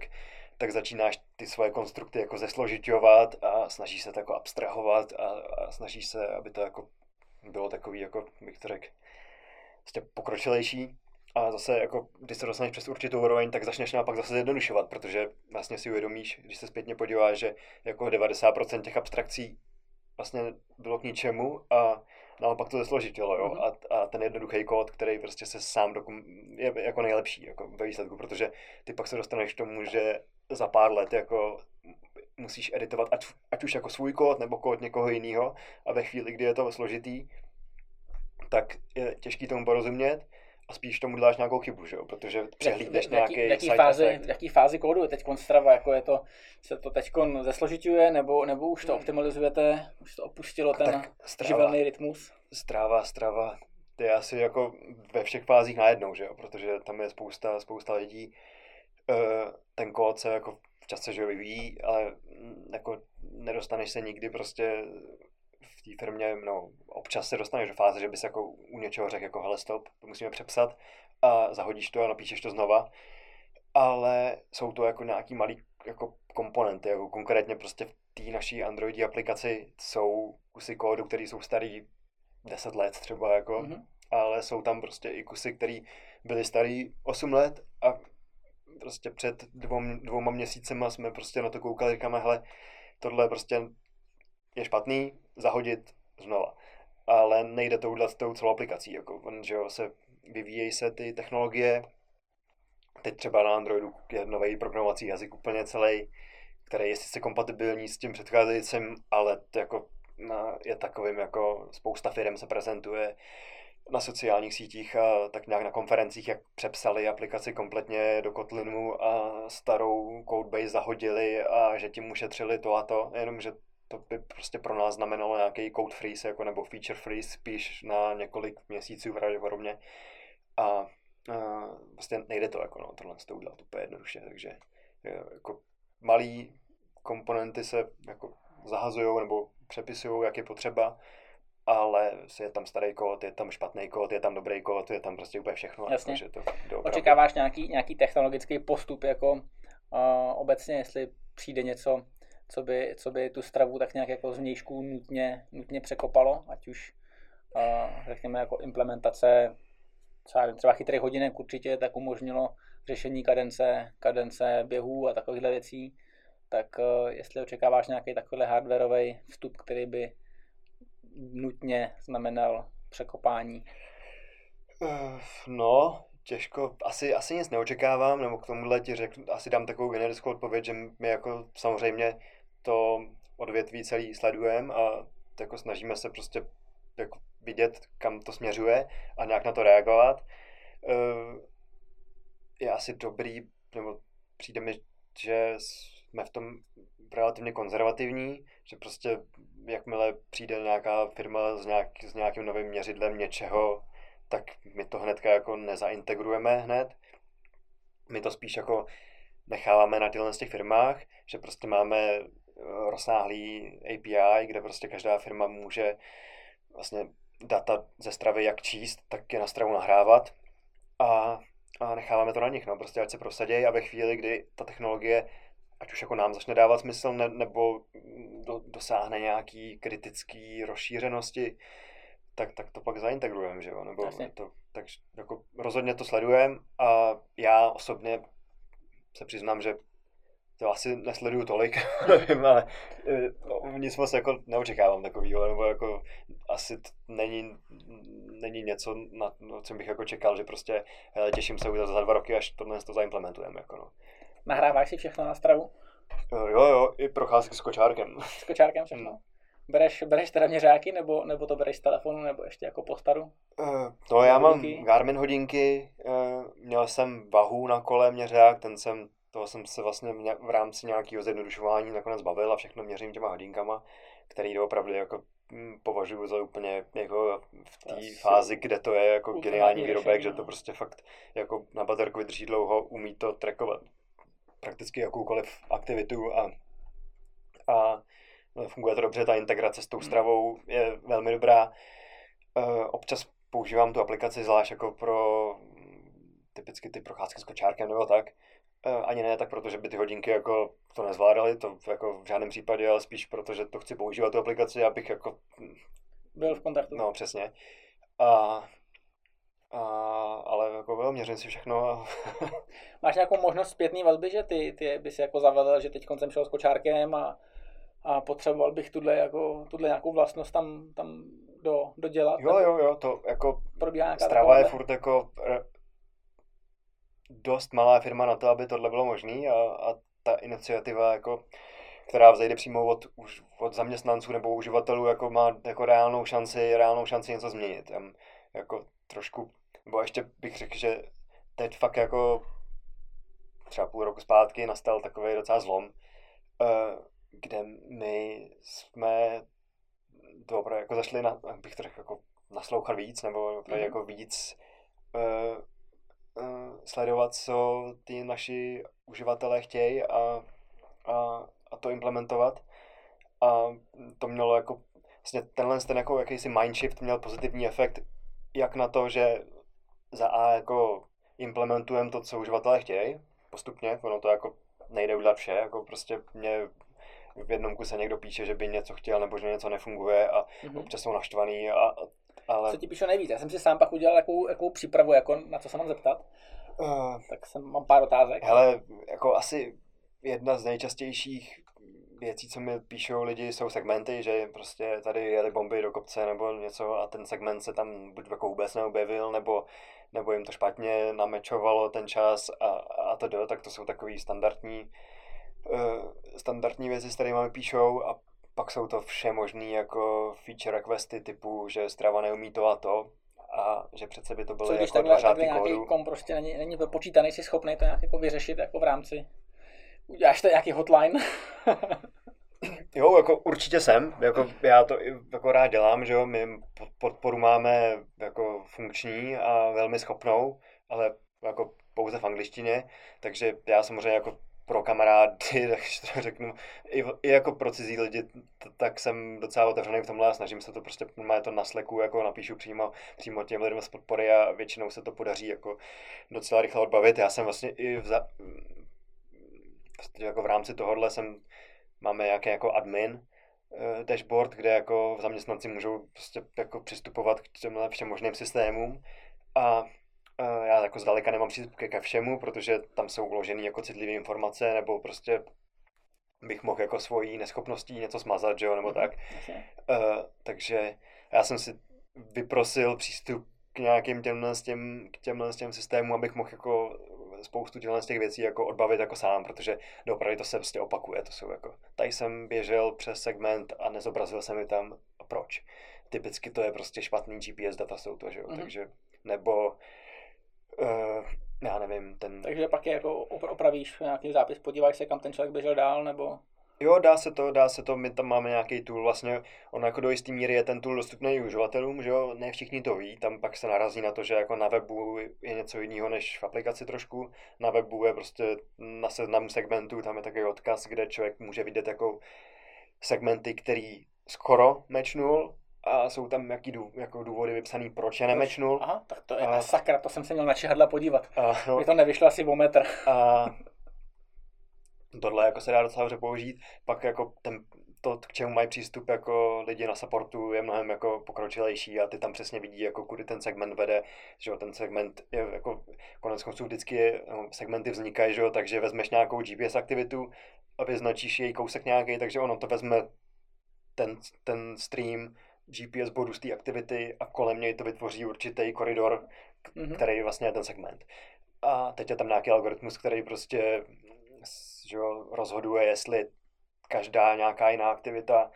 tak začínáš ty svoje konstrukty jako zesložitovat a snažíš se to jako abstrahovat a, a snažíš se, aby to jako bylo takový, jako bych to řekl, vlastně pokročilejší. A zase, jako, když se dostaneš přes určitou úroveň, tak začneš naopak zase zjednodušovat, protože vlastně si uvědomíš, když se zpětně podíváš, že jako 90% těch abstrakcí vlastně bylo k ničemu a naopak to zesložitilo, jo, mm-hmm. a, a ten jednoduchý kód, který prostě se sám dokum, je jako nejlepší jako ve výsledku, protože ty pak se dostaneš k tomu, že za pár let jako musíš editovat ať, ať už jako svůj kód nebo kód někoho jiného. A ve chvíli, kdy je to složitý, tak je těžký tomu porozumět a spíš tomu děláš nějakou chybu, že jo? protože přehlídneš nějaký jaký, jaký fázi, v jaký fázi kódu je teď Strava, jako je to, se to teď zesložituje, nebo, nebo už to hmm. optimalizujete, už to opustilo ten strava, živelný rytmus? Strava, strava, to je asi jako ve všech fázích najednou, že jo? protože tam je spousta, spousta lidí, eh, ten kód se jako v čase že vyvíjí, ale mm, jako nedostaneš se nikdy prostě v té firmě, no, občas se dostaneš do fáze, že bys jako u něčeho řekl jako hele stop, to musíme přepsat a zahodíš to a napíšeš to znova. Ale jsou to jako nějaký malý jako komponenty, jako konkrétně prostě v té naší Androidí aplikaci jsou kusy kódu, které jsou starý 10 let třeba jako, mm-hmm. ale jsou tam prostě i kusy, které byly starý 8 let a prostě před dvou, dvouma měsícema jsme prostě na to koukali, říkáme, hele, tohle prostě je špatný, zahodit znova. Ale nejde to udělat s tou celou aplikací, jako, že jo, se vyvíjejí se ty technologie, teď třeba na Androidu je nový programovací jazyk úplně celý, který je sice kompatibilní s tím předcházejícím, ale to jako na, je takovým, jako spousta firm se prezentuje na sociálních sítích a tak nějak na konferencích, jak přepsali aplikaci kompletně do Kotlinu a starou codebase zahodili a že tím ušetřili to a to, jenomže to by prostě pro nás znamenalo nějaký code freeze jako, nebo feature freeze spíš na několik měsíců pravděpodobně. A, a vlastně nejde to jako no, tohle to udělat úplně jednoduše, takže jako malý komponenty se jako zahazují nebo přepisují, jak je potřeba, ale je tam starý kód, je tam špatný kód, je tam dobrý kód, je tam prostě úplně všechno. Jasně. Jako, to Očekáváš nějaký, nějaký technologický postup, jako uh, obecně, jestli přijde něco, co by, co by tu stravu tak nějak jako z vnějšku nutně, nutně překopalo, ať už uh, řekněme jako implementace třeba, třeba chytrých hodinek určitě tak umožnilo řešení kadence, kadence běhů a takovýchhle věcí, tak uh, jestli očekáváš nějaký takovýhle hardwareový vstup, který by nutně znamenal překopání? Uh, no, těžko, asi, asi nic neočekávám, nebo k tomuhle ti řeknu, asi dám takovou generickou odpověď, že my jako samozřejmě to odvětví celý sledujeme a jako snažíme se prostě jako vidět, kam to směřuje a nějak na to reagovat. Uh, je asi dobrý, nebo přijde mi, že jsme v tom relativně konzervativní, že prostě jakmile přijde nějaká firma s, nějak, s nějakým novým měřidlem něčeho, tak my to hnedka jako nezaintegrujeme hned. My to spíš jako necháváme na z těch firmách, že prostě máme rozsáhlý API, kde prostě každá firma může vlastně data ze stravy jak číst, tak je na stravu nahrávat a, a necháváme to na nich, no, prostě ať se prosadějí a ve chvíli, kdy ta technologie ať už jako nám začne dávat smysl, ne, nebo do, dosáhne nějaký kritický rozšířenosti, tak, tak to pak zaintegrujeme, že jo? Nebo to, tak jako rozhodně to sledujeme a já osobně se přiznám, že to asi nesleduju tolik, ale no, nic moc jako neočekávám takového, nebo jako asi není, není něco, na, no, co bych jako čekal, že prostě hele, těším se za dva roky, až tohle to zaimplementujeme. Jako no. Nahráváš si všechno na stravu? Jo, jo, i procházky s kočárkem. S kočárkem všechno? Hmm. Bereš, bereš teda měřáky, nebo, nebo to bereš z telefonu, nebo ještě jako postaru? Uh, no já hodinky? mám Garmin hodinky, uh, měl jsem vahu na kole měřák, ten jsem, toho jsem se vlastně v rámci nějakého zjednodušování nakonec bavil a všechno měřím těma hodinkama, který opravdu jako hm, považuji za úplně jako v té fázi, kde to je jako geniální výrobek, že to no. prostě fakt jako na baterku vydrží dlouho, umí to trackovat prakticky jakoukoliv aktivitu a, a funguje to dobře, ta integrace s tou hmm. stravou je velmi dobrá. E, občas používám tu aplikaci zvlášť jako pro typicky ty procházky s kočárkem nebo tak. E, ani ne tak proto, že by ty hodinky jako to nezvládaly, to jako v žádném případě, ale spíš proto, že to chci používat tu aplikaci, abych jako... Byl v kontaktu. No, přesně. A a, ale jako měřím si všechno. Máš nějakou možnost zpětný vazby, že ty, ty bys jako zavedl, že teď jsem šel s kočárkem a, a potřeboval bych tuhle, jako, tuhle nějakou vlastnost tam, tam do, dodělat? Jo, jo, jo, to jako Strava je furt jako dost malá firma na to, aby tohle bylo možné a, a ta iniciativa jako která vzejde přímo od, už, od zaměstnanců nebo uživatelů, jako má jako reálnou šanci, reálnou šanci něco změnit. Tam, jako trošku nebo ještě bych řekl, že teď fakt jako třeba půl roku zpátky nastal takový docela zlom, eh, kde my jsme to opravdu jako zašli na, bych to řekl, jako naslouchat víc, nebo mm-hmm. jako víc uh, sledovat, co ty naši uživatelé chtějí a, a, a to implementovat. A to mělo jako vlastně tenhle ten jako jakýsi mindshift měl pozitivní efekt jak na to, že za A jako implementujeme to, co uživatelé chtějí, postupně, ono to jako nejde udělat vše, jako prostě mě v jednom kuse někdo píše, že by něco chtěl nebo že něco nefunguje a mm-hmm. občas jsou naštvaný a, ale... Co ti píšou nejvíc? Já jsem si sám pak udělal jakou, jakou přípravu, jako na co se mám zeptat. Uh, tak jsem, mám pár otázek. Hele, jako asi jedna z nejčastějších věcí, co mi píšou lidi, jsou segmenty, že prostě tady jeli bomby do kopce nebo něco a ten segment se tam buď jako vůbec neobjevil, nebo, nebo jim to špatně namečovalo ten čas a, a to do, tak to jsou takový standardní, standardní věci, s kterými píšou a pak jsou to vše možný jako feature requesty typu, že Strava neumí to a to, a že přece by to bylo jako takhle, dva řádky nějaký kom prostě není, není počítaný, jsi schopný to nějak jako vyřešit jako v rámci Uděláš to nějaký hotline? jo, jako určitě jsem, jako já to jako rád dělám, že jo, my podporu máme jako funkční a velmi schopnou, ale jako pouze v angličtině, takže já samozřejmě jako pro kamarády, takže to řeknu, i, i jako pro cizí lidi, tak jsem docela otevřený v tomhle a snažím se to prostě, má to na sleku, jako napíšu přímo, přímo těm lidem z podpory a většinou se to podaří jako docela rychle odbavit. Já jsem vlastně i v, za, prostě jako v rámci tohohle jsem, máme nějaký jako admin, uh, dashboard, kde jako zaměstnanci můžou prostě jako přistupovat k těmhle všem možným systémům a já jako zdaleka nemám přístup ke všemu, protože tam jsou uložené jako citlivé informace nebo prostě bych mohl jako svojí neschopností něco smazat, že jo, nebo mhm, tak. Uh, takže já jsem si vyprosil přístup k nějakým těmhle, těm, k těmhle těm systémům, abych mohl jako spoustu těchto z těch věcí jako odbavit jako sám, protože doopravdy to se prostě opakuje. To jsou jako, tady jsem běžel přes segment a nezobrazil se mi tam proč. Typicky to je prostě špatný GPS data jsou to, že jo, mm-hmm. takže, nebo uh, já nevím, ten... Takže pak je jako opravíš nějaký zápis, podíváš se, kam ten člověk běžel dál, nebo... Jo, dá se to, dá se to, my tam máme nějaký tool, vlastně on jako do jisté míry je ten tool dostupný uživatelům, že jo, ne všichni to ví, tam pak se narazí na to, že jako na webu je něco jiného než v aplikaci trošku, na webu je prostě na seznamu segmentů, tam je takový odkaz, kde člověk může vidět jako segmenty, který skoro mečnul, a jsou tam jaký dů, jako důvody vypsaný, proč je nemečnul. Aha, tak to je a, sakra, to jsem se měl na čihadla podívat. A, no, Mě to nevyšlo asi o metr. A, tohle jako se dá docela dobře použít. Pak jako ten, to, k čemu mají přístup jako lidi na supportu, je mnohem jako pokročilejší a ty tam přesně vidí, jako kudy ten segment vede, že jo, ten segment je jako konec konců vždycky je, no, segmenty vznikají, že jo, takže vezmeš nějakou GPS aktivitu a vyznačíš její kousek nějaký, takže ono to vezme ten, ten stream GPS bodu z té aktivity a kolem něj to vytvoří určitý koridor, mm-hmm. který vlastně je ten segment. A teď je tam nějaký algoritmus, který prostě že jo, rozhoduje, jestli každá nějaká jiná aktivita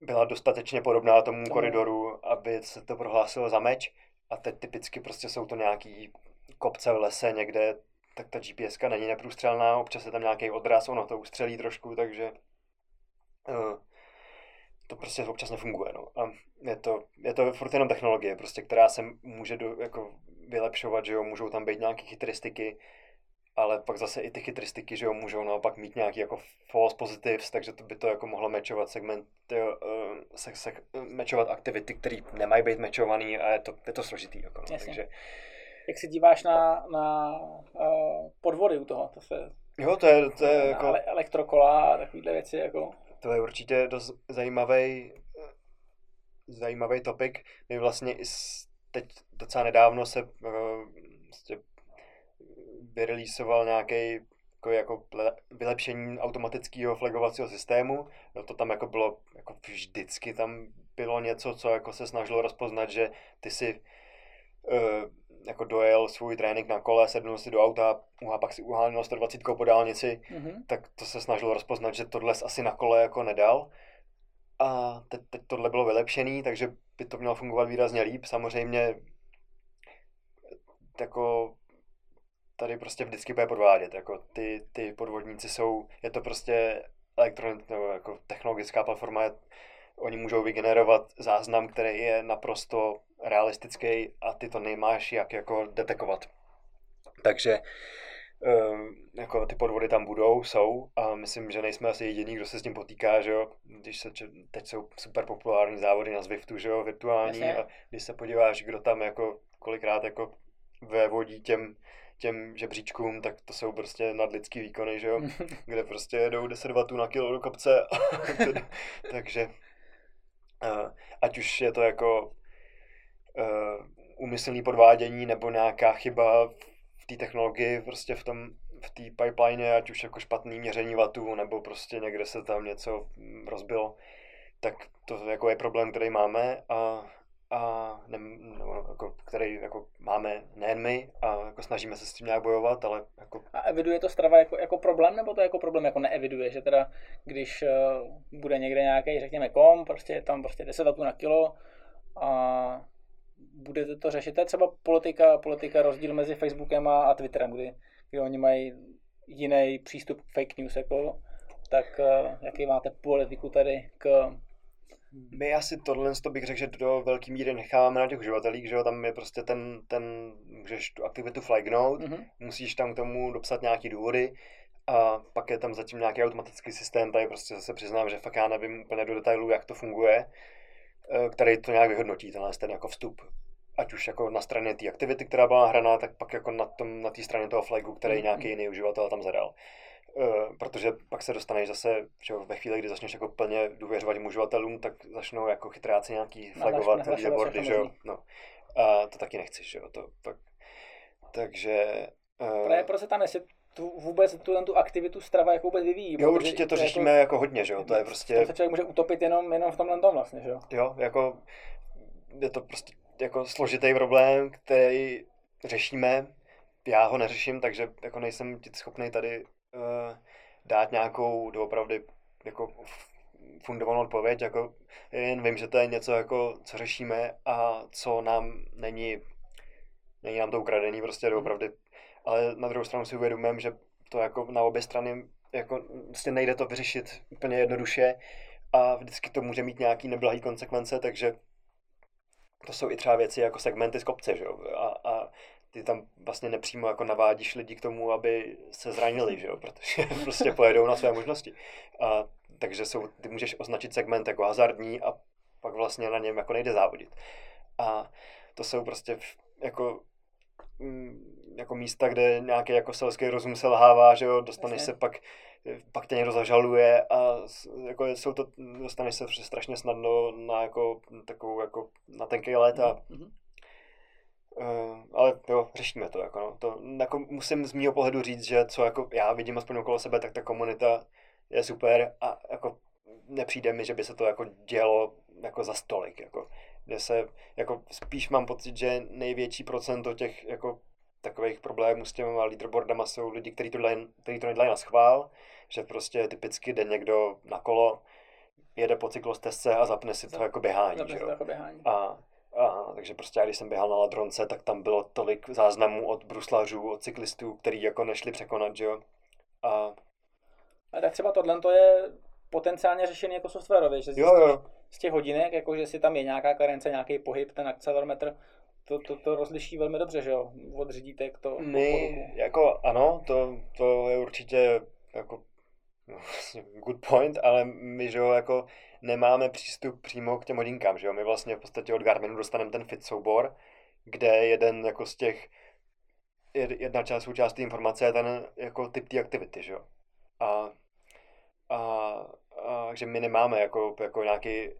byla dostatečně podobná tomu koridoru, aby se to prohlásilo za meč. A teď typicky prostě jsou to nějaký kopce v lese někde, tak ta GPS není neprůstřelná, občas je tam nějaký odraz, ono to ustřelí trošku, takže uh, to prostě občas nefunguje. No. A je to, je to furt jenom technologie, prostě, která se může do, jako vylepšovat, že jo, můžou tam být nějaké chytristiky, ale pak zase i ty chytristiky, že jo, můžou naopak mít nějaký jako false positives, takže to by to jako mohlo mečovat segment, jo, uh, se, se, mečovat aktivity, které nemají být mečovaný a je to, je to složitý. Jako, no, takže... Jak se díváš na, na uh, podvody u toho? To se, jo, to je, to je jako... Elektrokola a takovéhle věci, jako... To je určitě dost zajímavý zajímavý topik. My vlastně i teď docela nedávno se vlastně nějaký jako, jako vylepšení automatického flagovacího systému. No to tam jako bylo, jako vždycky tam bylo něco, co jako se snažilo rozpoznat, že ty si uh, jako dojel svůj trénink na kole, sednul si do auta a pak si uháněl 120 po dálnici, mm-hmm. tak to se snažilo rozpoznat, že tohle asi na kole jako nedal. A teď, teď tohle bylo vylepšený, takže by to mělo fungovat výrazně líp. Samozřejmě jako tady prostě vždycky bude podvádět. Jako ty, ty podvodníci jsou, je to prostě elektronik, nebo jako technologická platforma, je, oni můžou vygenerovat záznam, který je naprosto realistický a ty to nemáš jak jako detekovat. Takže Um, jako ty podvody tam budou, jsou a myslím, že nejsme asi jediní, kdo se s tím potýká, že jo, když se, teď jsou super populární závody na Zwiftu, že jo, virtuální Jasně. a když se podíváš, kdo tam jako kolikrát jako vévodí těm, těm žebříčkům, tak to jsou prostě nadlidský výkony, že jo, kde prostě jedou 10 W na kilo do kopce, takže uh, ať už je to jako úmyslný podvádění nebo nějaká chyba v té technologii, prostě v tom, v té pipeline, ať už jako špatný měření vatů, nebo prostě někde se tam něco rozbilo, tak to jako je problém, který máme a, a ne, nebo jako, který jako máme nejen my a jako snažíme se s tím nějak bojovat, ale jako... A eviduje to strava jako, jako problém, nebo to jako problém jako neeviduje, že teda když uh, bude někde nějaký, řekněme, kom, prostě je tam prostě 10 vatů na kilo a budete to řešit. To je třeba politika, politika rozdíl mezi Facebookem a, a Twitterem, kdy, kdy oni mají jiný přístup k fake news, jako, tak uh, jaký máte politiku tady k my asi tohle to bych řekl, že do velké míry necháváme na těch uživatelích, že jo, tam je prostě ten, ten můžeš tu aktivitu flagnout, mm-hmm. musíš tam k tomu dopsat nějaký důvody a pak je tam zatím nějaký automatický systém, tady prostě zase přiznám, že fakt já nevím úplně do detailů, jak to funguje, eh, který to nějak vyhodnotí, tenhle ten jako vstup ať už jako na straně té aktivity, která byla hraná, tak pak jako na té na straně toho flagu, který mm-hmm. nějaký jiný uživatel tam zadal. Uh, protože pak se dostaneš zase, že ve chvíli, kdy začneš jako plně důvěřovat uživatelům, tak začnou jako chytráci nějaký flagovat leaderboardy, že jo. No. A to taky nechceš, že jo. To, tak, takže... Uh, Právě proč se tam jestli tu, vůbec tu, tu aktivitu strava jako vůbec vyvíjí. Jo, určitě to řešíme jako, jako hodně, že jo. To je prostě... To se člověk může utopit jenom, jenom v tomhle tom vlastně, že jo. Jo, jako je to prostě jako složitý problém, který řešíme. Já ho neřeším, takže jako nejsem schopný tady uh, dát nějakou doopravdy jako fundovanou odpověď, jako jen vím, že to je něco, jako, co řešíme a co nám není, není nám to ukradený prostě mhm. doopravdy, ale na druhou stranu si uvědomím, že to jako na obě strany jako prostě nejde to vyřešit úplně jednoduše a vždycky to může mít nějaký neblahý konsekvence, takže to jsou i třeba věci jako segmenty z kopce, že jo? A, a ty tam vlastně nepřímo jako navádíš lidi k tomu, aby se zranili, že jo? Protože prostě pojedou na své možnosti. A, takže jsou, ty můžeš označit segment jako hazardní a pak vlastně na něm jako nejde závodit. A to jsou prostě jako jako místa, kde nějaký jako selský rozum selhává, že jo, dostaneš Jasně. se pak pak tě někdo zažaluje a jako jsou to, dostaneš se strašně snadno na jako takovou jako na tenký let a mm-hmm. Uh, ale jo, řešíme to, jako no. to jako musím z mého pohledu říct, že co jako já vidím aspoň okolo sebe, tak ta komunita je super a jako nepřijde mi, že by se to jako dělo jako za stolik, jako, kde se, jako spíš mám pocit, že největší procento těch jako takových problémů s těma leaderboardama jsou lidi, kteří to, dělají, kteří to nedělají na schvál, že prostě typicky jde někdo na kolo, jede po cyklostezce a zapne si to jako běhání. Zapne to jako běhání. A, a, takže prostě já, když jsem běhal na Ladronce, tak tam bylo tolik záznamů od bruslařů, od cyklistů, kteří jako nešli překonat, že jo. A... a tak třeba tohle to je potenciálně řešený jako softwarově, že jo, jo. z těch hodinek, jako že si tam je nějaká karence, nějaký pohyb, ten akcelerometr, to, to, to rozliší velmi dobře, že jo, od řídítek to. My, jako ano, to, to je určitě jako no, good point, ale my, že jo, jako nemáme přístup přímo k těm hodinkám, že jo, my vlastně v podstatě od Garminu dostaneme ten fit soubor, kde jeden jako z těch, jedna část součást té informace je ten jako typ té aktivity, že jo. A, a, a, takže my nemáme jako, jako nějaký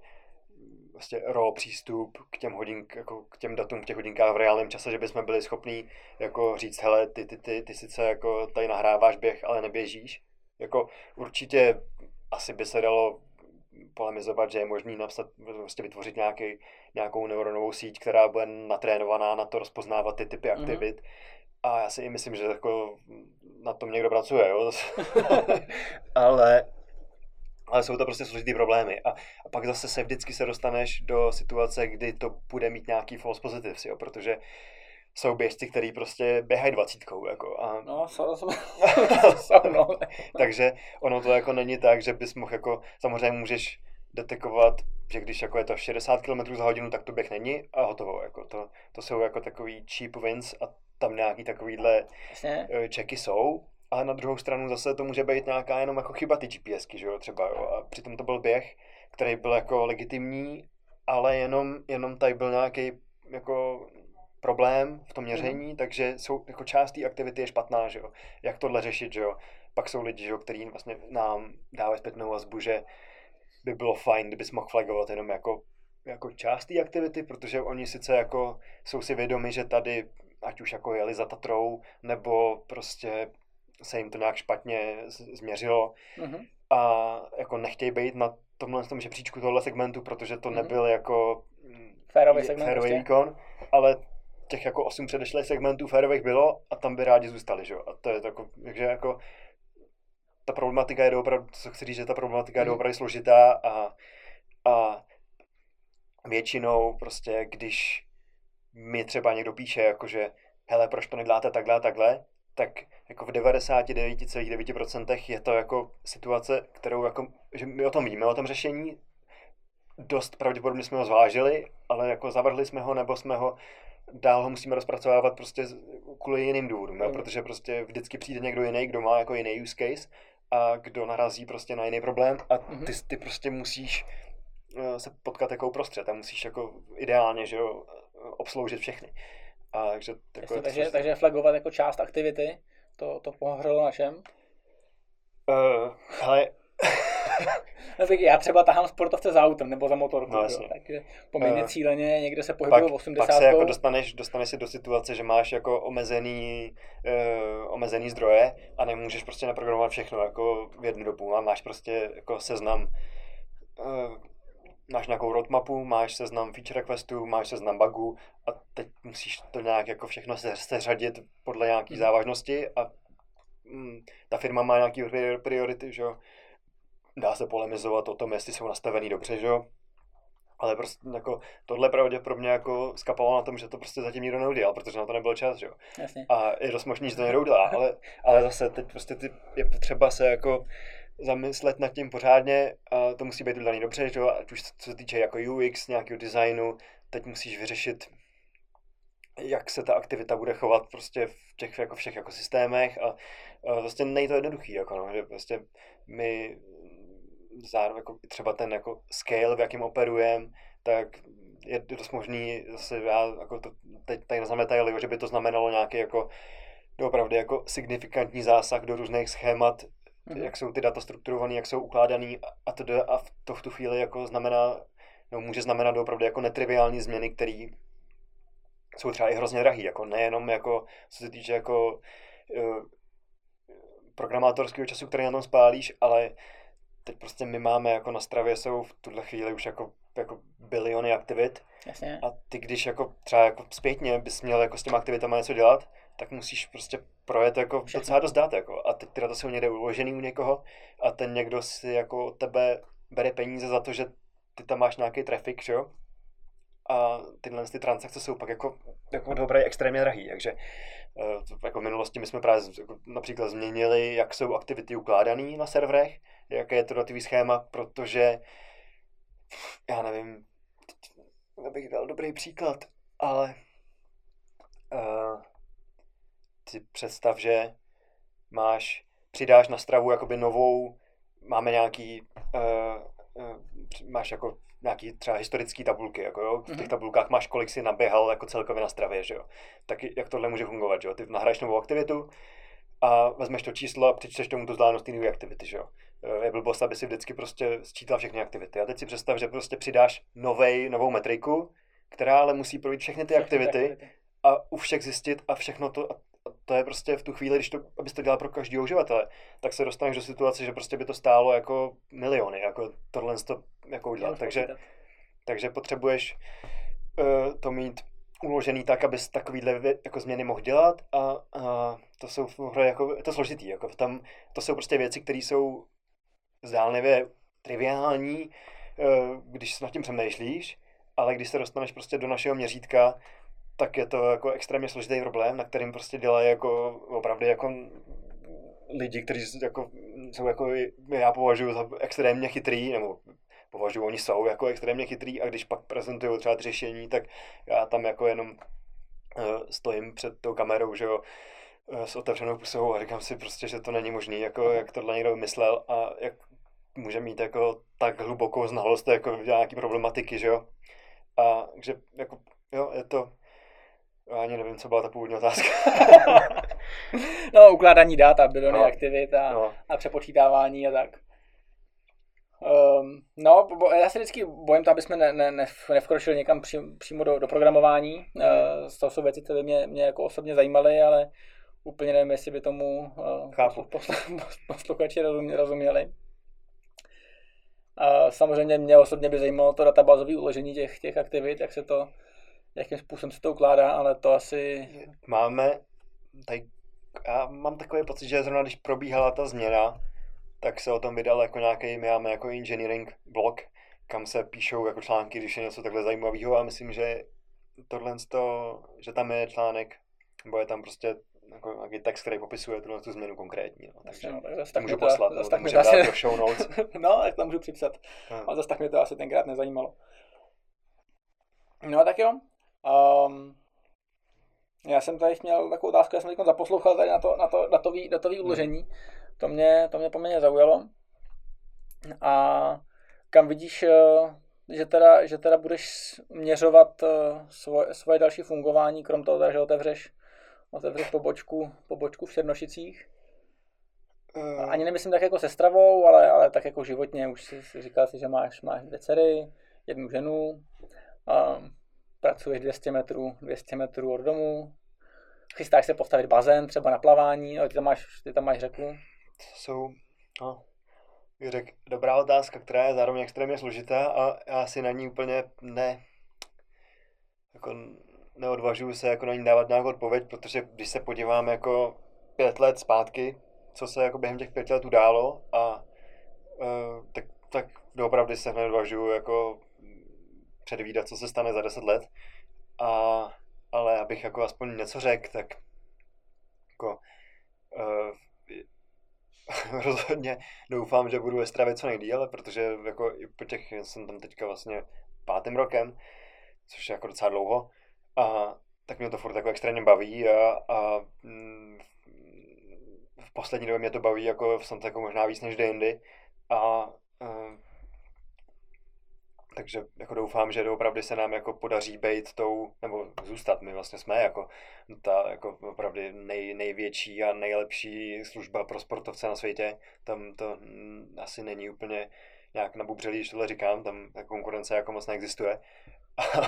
vlastně raw přístup k těm hodink, jako k těm datům v těch hodinkách v reálném čase, že bychom byli schopní jako říct, hele, ty, ty, ty, ty sice jako tady nahráváš běh, ale neběžíš. Jako určitě asi by se dalo polemizovat, že je možný napsat, vlastně vytvořit nějaký, nějakou neuronovou síť, která bude natrénovaná na to rozpoznávat ty typy mhm. aktivit. Mm-hmm. A já si i myslím, že jako na tom někdo pracuje, jo. ale ale jsou to prostě složitý problémy. A, a pak zase se vždycky se dostaneš do situace, kdy to bude mít nějaký false positives, jo, protože jsou běžci, kteří prostě běhají dvacítkou. Jako, a... No, jsou, jsou, jsou no. Takže ono to jako není tak, že bys mohl jako, samozřejmě můžeš detekovat, že když jako je to 60 km za hodinu, tak to běh není a hotovo. Jako to, to jsou jako takový cheap wins a tam nějaký takovýhle Jasně. eh, čeky jsou, ale na druhou stranu zase to může být nějaká jenom jako chyba ty GPSky, že jo, třeba, jo, a přitom to byl běh, který byl jako legitimní, ale jenom, jenom tady byl nějaký jako problém v tom měření, mm-hmm. takže jsou, jako část té aktivity je špatná, že jo, jak tohle řešit, že jo, pak jsou lidi, že jo, který vlastně nám dávají zpětnou vazbu, že by bylo fajn, kdybys mohl flagovat jenom jako, jako část té aktivity, protože oni sice jako jsou si vědomi, že tady ať už jako jeli za Tatrou, nebo prostě se jim to nějak špatně změřilo Mhm. a jako nechtějí být na tomhle tom žebříčku tohle segmentu, protože to Mhm. nebyl jako mm, Férový segment férový prostě. výkon, ale těch jako osm předešlých segmentů férových bylo a tam by rádi zůstali, že jo? A to je jako, takže jako ta problematika je doopravdy, co chci říct, že ta problematika je Mhm. doopravdy složitá a, a většinou prostě, když mi třeba někdo píše, jakože hele, proč to neděláte takhle a takhle, tak jako v 99,9% je to jako situace, kterou jako, že my o tom víme, o tom řešení, dost pravděpodobně jsme ho zvážili, ale jako zavrhli jsme ho, nebo jsme ho dál ho musíme rozpracovávat prostě kvůli jiným důvodům, jo? Mm. protože prostě vždycky přijde někdo jiný, kdo má jako jiný use case a kdo narazí prostě na jiný problém a Mhm. ty, ty prostě musíš eh, se potkat jako uprostřed a musíš jako ideálně, že jo, obsloužit všechny. A takže jako Jasně, takže, složitý. takže flagovat jako část aktivity, to, to pohřelo našem. Uh, ale No, tak Já třeba tahám sportovce za autem nebo za motorku, No, jasně. takže poměrně Eh, cíleně někde se pak, pohybuju 80. pak se jako dostaneš, dostaneš se do situace, že máš jako omezený, uh, omezený zdroje a nemůžeš prostě naprogramovat všechno jako v jednu dobu. A máš prostě jako seznam, uh, máš nějakou roadmapu, máš seznam feature requestů, máš seznam bugů a teď musíš to nějak jako všechno se, seřadit podle nějaký Mhm. závažnosti a mm, ta firma má nějaký prior- priority, že jo. Dá se polemizovat o tom, jestli jsou nastavený dobře, že jo. Ale prostě jako tohle pravděpodobně jako skapalo na tom, že to prostě zatím nikdo neudělal, protože na to nebyl čas, že jo. Jasně. A je dost možný, že to někdo udělá, ale, ale zase teď prostě ty, je potřeba se jako zamyslet nad tím pořádně a to musí být udělaný dobře, že ať už co se týče jako UX, nějakého designu, teď musíš vyřešit, jak se ta aktivita bude chovat prostě v těch jako všech jako systémech a, a vlastně není to jednoduchý, jako no, že prostě my zároveň jako třeba ten jako scale, v jakém operujeme, tak je dost možný, zase já jako to teď tady neznám detaily, že by to znamenalo nějaký jako opravdu jako signifikantní zásah do různých schémat, Mhm. jak jsou ty data strukturované, jak jsou ukládaný a to a v to v tu chvíli jako znamená, no může znamenat opravdu jako netriviální změny, které jsou třeba i hrozně drahý, jako nejenom jako, co se týče jako uh, programátorského času, který na tom spálíš, ale teď prostě my máme jako na Stravě jsou v tuhle chvíli už jako, jako biliony aktivit Jasně. a ty když jako třeba jako zpětně bys měl jako s těma aktivitama něco dělat, tak musíš prostě projet jako Všechno. docela dost dát, jako. A teď teda to jsou někde uložený u někoho a ten někdo si jako od tebe bere peníze za to, že ty tam máš nějaký trafik, že jo? A tyhle ty transakce jsou pak jako, jako dobré extrémně drahý, takže eh, jako v minulosti my jsme právě jako například změnili, jak jsou aktivity ukládané na serverech, jaké je to datový schéma, protože já nevím, abych dal dobrý příklad, ale uh, si představ, že máš, přidáš na stravu jakoby novou, máme nějaký, uh, uh, máš jako nějaký třeba historický tabulky, jako jo, v těch Mhm. tabulkách máš, kolik si naběhal jako celkově na stravě, že jo. Tak jak tohle může fungovat, že jo. Ty nahraješ novou aktivitu a vezmeš to číslo a přičteš tomu tu vzdálenost té nové aktivity, že jo. Eh, Je blbost, aby si vždycky prostě sčítal všechny aktivity. A teď si představ, že prostě přidáš novej, novou metriku, která ale musí projít všechny ty Všechny aktivity a u všech zjistit a všechno to, a to je prostě v tu chvíli, když to, abys to dělal pro každého uživatele, tak se dostaneš do situace, že prostě by to stálo jako miliony, jako tohle to jako udělat. Takže, takže potřebuješ uh, to mít uložený tak, abys takovýhle jako změny mohl dělat a, a to jsou jako, je to složitý, jako tam, to jsou prostě věci, které jsou zdálnivě triviální, eh, když se nad tím přemýšlíš, ale když se dostaneš prostě do našeho měřítka, tak je to jako extrémně složitý problém, na kterým prostě dělají jako opravdu jako lidi, kteří jako, jsou jako, já považuji za extrémně chytrý, nebo považuji, oni jsou jako extrémně chytrý a když pak prezentují třeba řešení, tak já tam jako jenom stojím před tou kamerou, že jo, s otevřenou pusou a říkám si prostě, že to není možné, jako jak tohle někdo myslel a jak může mít jako tak hlubokou znalost jako nějaký problematiky, že jo. A že jako, jo, je to, já ani nevím, co byla ta původní otázka. no, ukládání dat a biliony no. aktivit a, no. a přepočítávání a tak. Um, no, bo, já se vždycky bojím to, aby jsme ne, ne, ne, nevkročili někam pří, přímo do, do programování. Mm. Uh, to jsou věci, které mě, mě jako osobně zajímaly, ale úplně nevím, jestli by tomu uh, posluchači rozuměli. A samozřejmě mě osobně by zajímalo to databázové uložení těch, těch aktivit, jak se to, jakým způsobem se to ukládá, ale to asi... Máme, tady, já mám takový pocit, že zrovna když probíhala ta změna, tak se o tom vydal jako nějaký, my máme jako engineering blog, kam se píšou jako články, když je něco takhle zajímavého a myslím, že tohle, že tam je článek, nebo je tam prostě jako nějaký text, který popisuje tuhle tu změnu konkrétní. No. Takže no, tak zase můžu to, poslat, zase tak můžu dát do show notes. no, tak to můžu připsat. Hmm. Ale zase tak mě to asi tenkrát nezajímalo. No tak jo. Um, já jsem tady měl takovou otázku, já jsem teď zaposlouchal tady na to, na to datový, datový hmm. uložení. To mě, to mě poměrně zaujalo. A kam vidíš, eh, že teda, že teda budeš měřovat eh, svoje, svoje další fungování, krom toho, že otevřeš otevřeš pobočku, pobočku v Černošicích. Uh, Ani nemyslím tak jako se stravou, ale, ale tak jako životně. Už si, si říkal si, že máš, máš dvě dcery, jednu ženu, a pracuješ 200 metrů, 200 metrů od domu, chystáš se postavit bazén třeba na plavání, ale ty tam máš, ty tam máš řeku. To jsou, no, řek, dobrá otázka, která je zároveň extrémně složitá a já si na ní úplně ne, jako neodvažuju se jako na ní dávat nějakou odpověď, protože když se podívám jako pět let zpátky, co se jako během těch pěti let událo a uh, tak, tak doopravdy se neodvažuju jako předvídat, co se stane za deset let. A, ale abych jako aspoň něco řekl, tak jako uh, rozhodně doufám, že budu ve stravě co nejdíle, protože jako i po těch, jsem tam teďka vlastně pátým rokem, což je jako docela dlouho, a tak mě to furt jako extrémně baví a, a mm, v poslední době mě to baví jako snad jako možná víc než jindy. A, a takže jako doufám, že opravdu se nám jako podaří být tou, nebo zůstat, my vlastně jsme jako ta jako opravdu nej, největší a nejlepší služba pro sportovce na světě. Tam to asi není úplně nějak nabubřelý, když tohle říkám, tam ta konkurence jako moc neexistuje.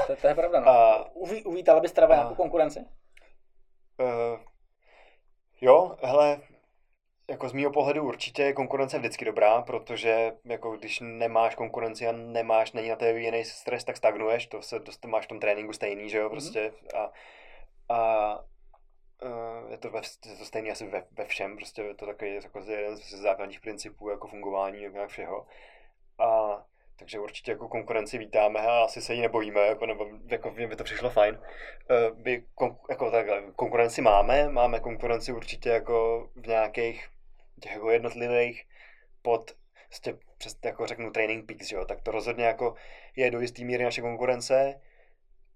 To, to je pravda, no. A, Uví, uvítala bys Strava nějakou konkurenci? Uh, jo, hele, jako z mého pohledu určitě je konkurence vždycky dobrá, protože jako když nemáš konkurenci a nemáš, není na tebe jiný stres, tak stagnuješ, to se dost, máš v tom tréninku stejný, že jo, mhm. prostě a, a uh, je to, ve, je to stejný asi ve, ve všem, prostě je to takový jako jeden z základních principů jako fungování jako všeho. A takže určitě jako konkurenci vítáme a asi se jí nebojíme, jako, nebo jako mě by to přišlo fajn. Uh, my kon, jako takhle, konkurenci máme, máme konkurenci určitě jako v nějakých těch jako jednotlivých pod prostě přes, jako řeknu training peaks, jo, tak to rozhodně jako je do jistý míry naše konkurence,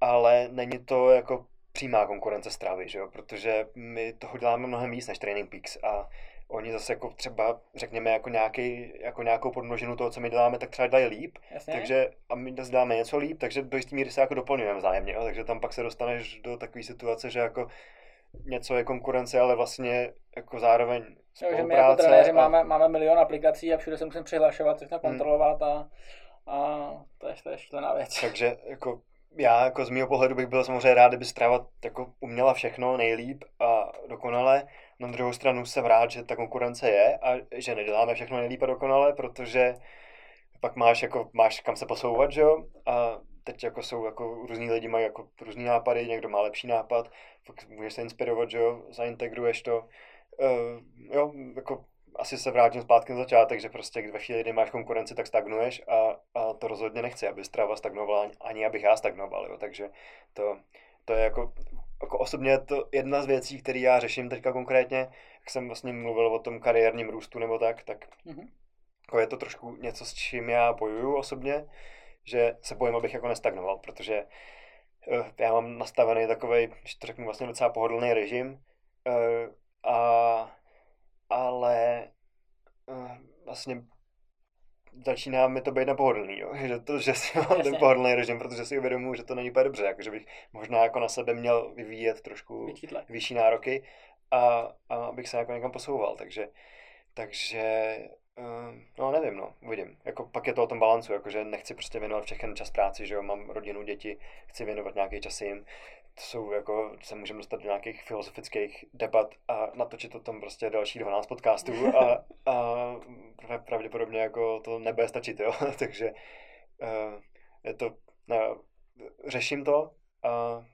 ale není to jako přímá konkurence stravy, že jo, protože my toho děláme mnohem víc než training peaks a oni zase jako třeba, řekněme, jako, nějaký, jako nějakou podmnožinu toho, co my děláme, tak třeba dělají líp, Jasně. takže a my zase dáme něco líp, takže do jistý míry se jako doplňujeme vzájemně, jo? takže tam pak se dostaneš do takové situace, že jako něco je konkurence, ale vlastně jako zároveň spolupráce. Jo, že my jako trenéři a... máme, máme milion aplikací a všude se musím přihlašovat, všechno hmm. kontrolovat a, a to je, to je šílená věc. Takže jako já jako z mého pohledu bych byl samozřejmě rád, kdyby Strava jako uměla všechno nejlíp a dokonale, na druhou stranu jsem rád, že ta konkurence je a že neděláme všechno nejlíp a dokonale, protože pak máš, jako, máš kam se posouvat, že jo? A teď jako jsou jako různí lidi mají jako různý nápady, někdo má lepší nápad, pak můžeš se inspirovat, že jo? Zaintegruješ to. Uh, jo, jako asi se vrátím zpátky na začátek, že prostě ve chvíli, kdy máš konkurenci, tak stagnuješ a, a to rozhodně nechci, aby Strava stagnovala, ani abych já stagnoval, jo. takže to, to je jako jako osobně to jedna z věcí, které já řeším teďka konkrétně, jak jsem vlastně mluvil o tom kariérním růstu nebo tak, tak mm-hmm. jako je to trošku něco, s čím já bojuju osobně, že se bojím, abych jako nestagnoval, protože uh, já mám nastavený takový, když to řeknu, vlastně docela pohodlný režim, uh, a, ale uh, vlastně začíná mi to být nepohodlný, jo? Že, to, že si mám Jasně. ten pohodlný režim, protože si uvědomuji, že to není úplně dobře, jako, že bych možná jako na sebe měl vyvíjet trošku vyšší nároky a, a abych se jako někam posouval, takže, takže no nevím, no, uvidím. Jako, pak je to o tom balancu, jakože nechci prostě věnovat všechny čas práci, že jo, mám rodinu, děti, chci věnovat nějaký čas jim, to jsou jako, se můžeme dostat do nějakých filozofických debat a natočit o tom prostě další 12 podcastů a, a pravděpodobně jako to nebude stačit, jo, takže uh, je to, ne, řeším to a,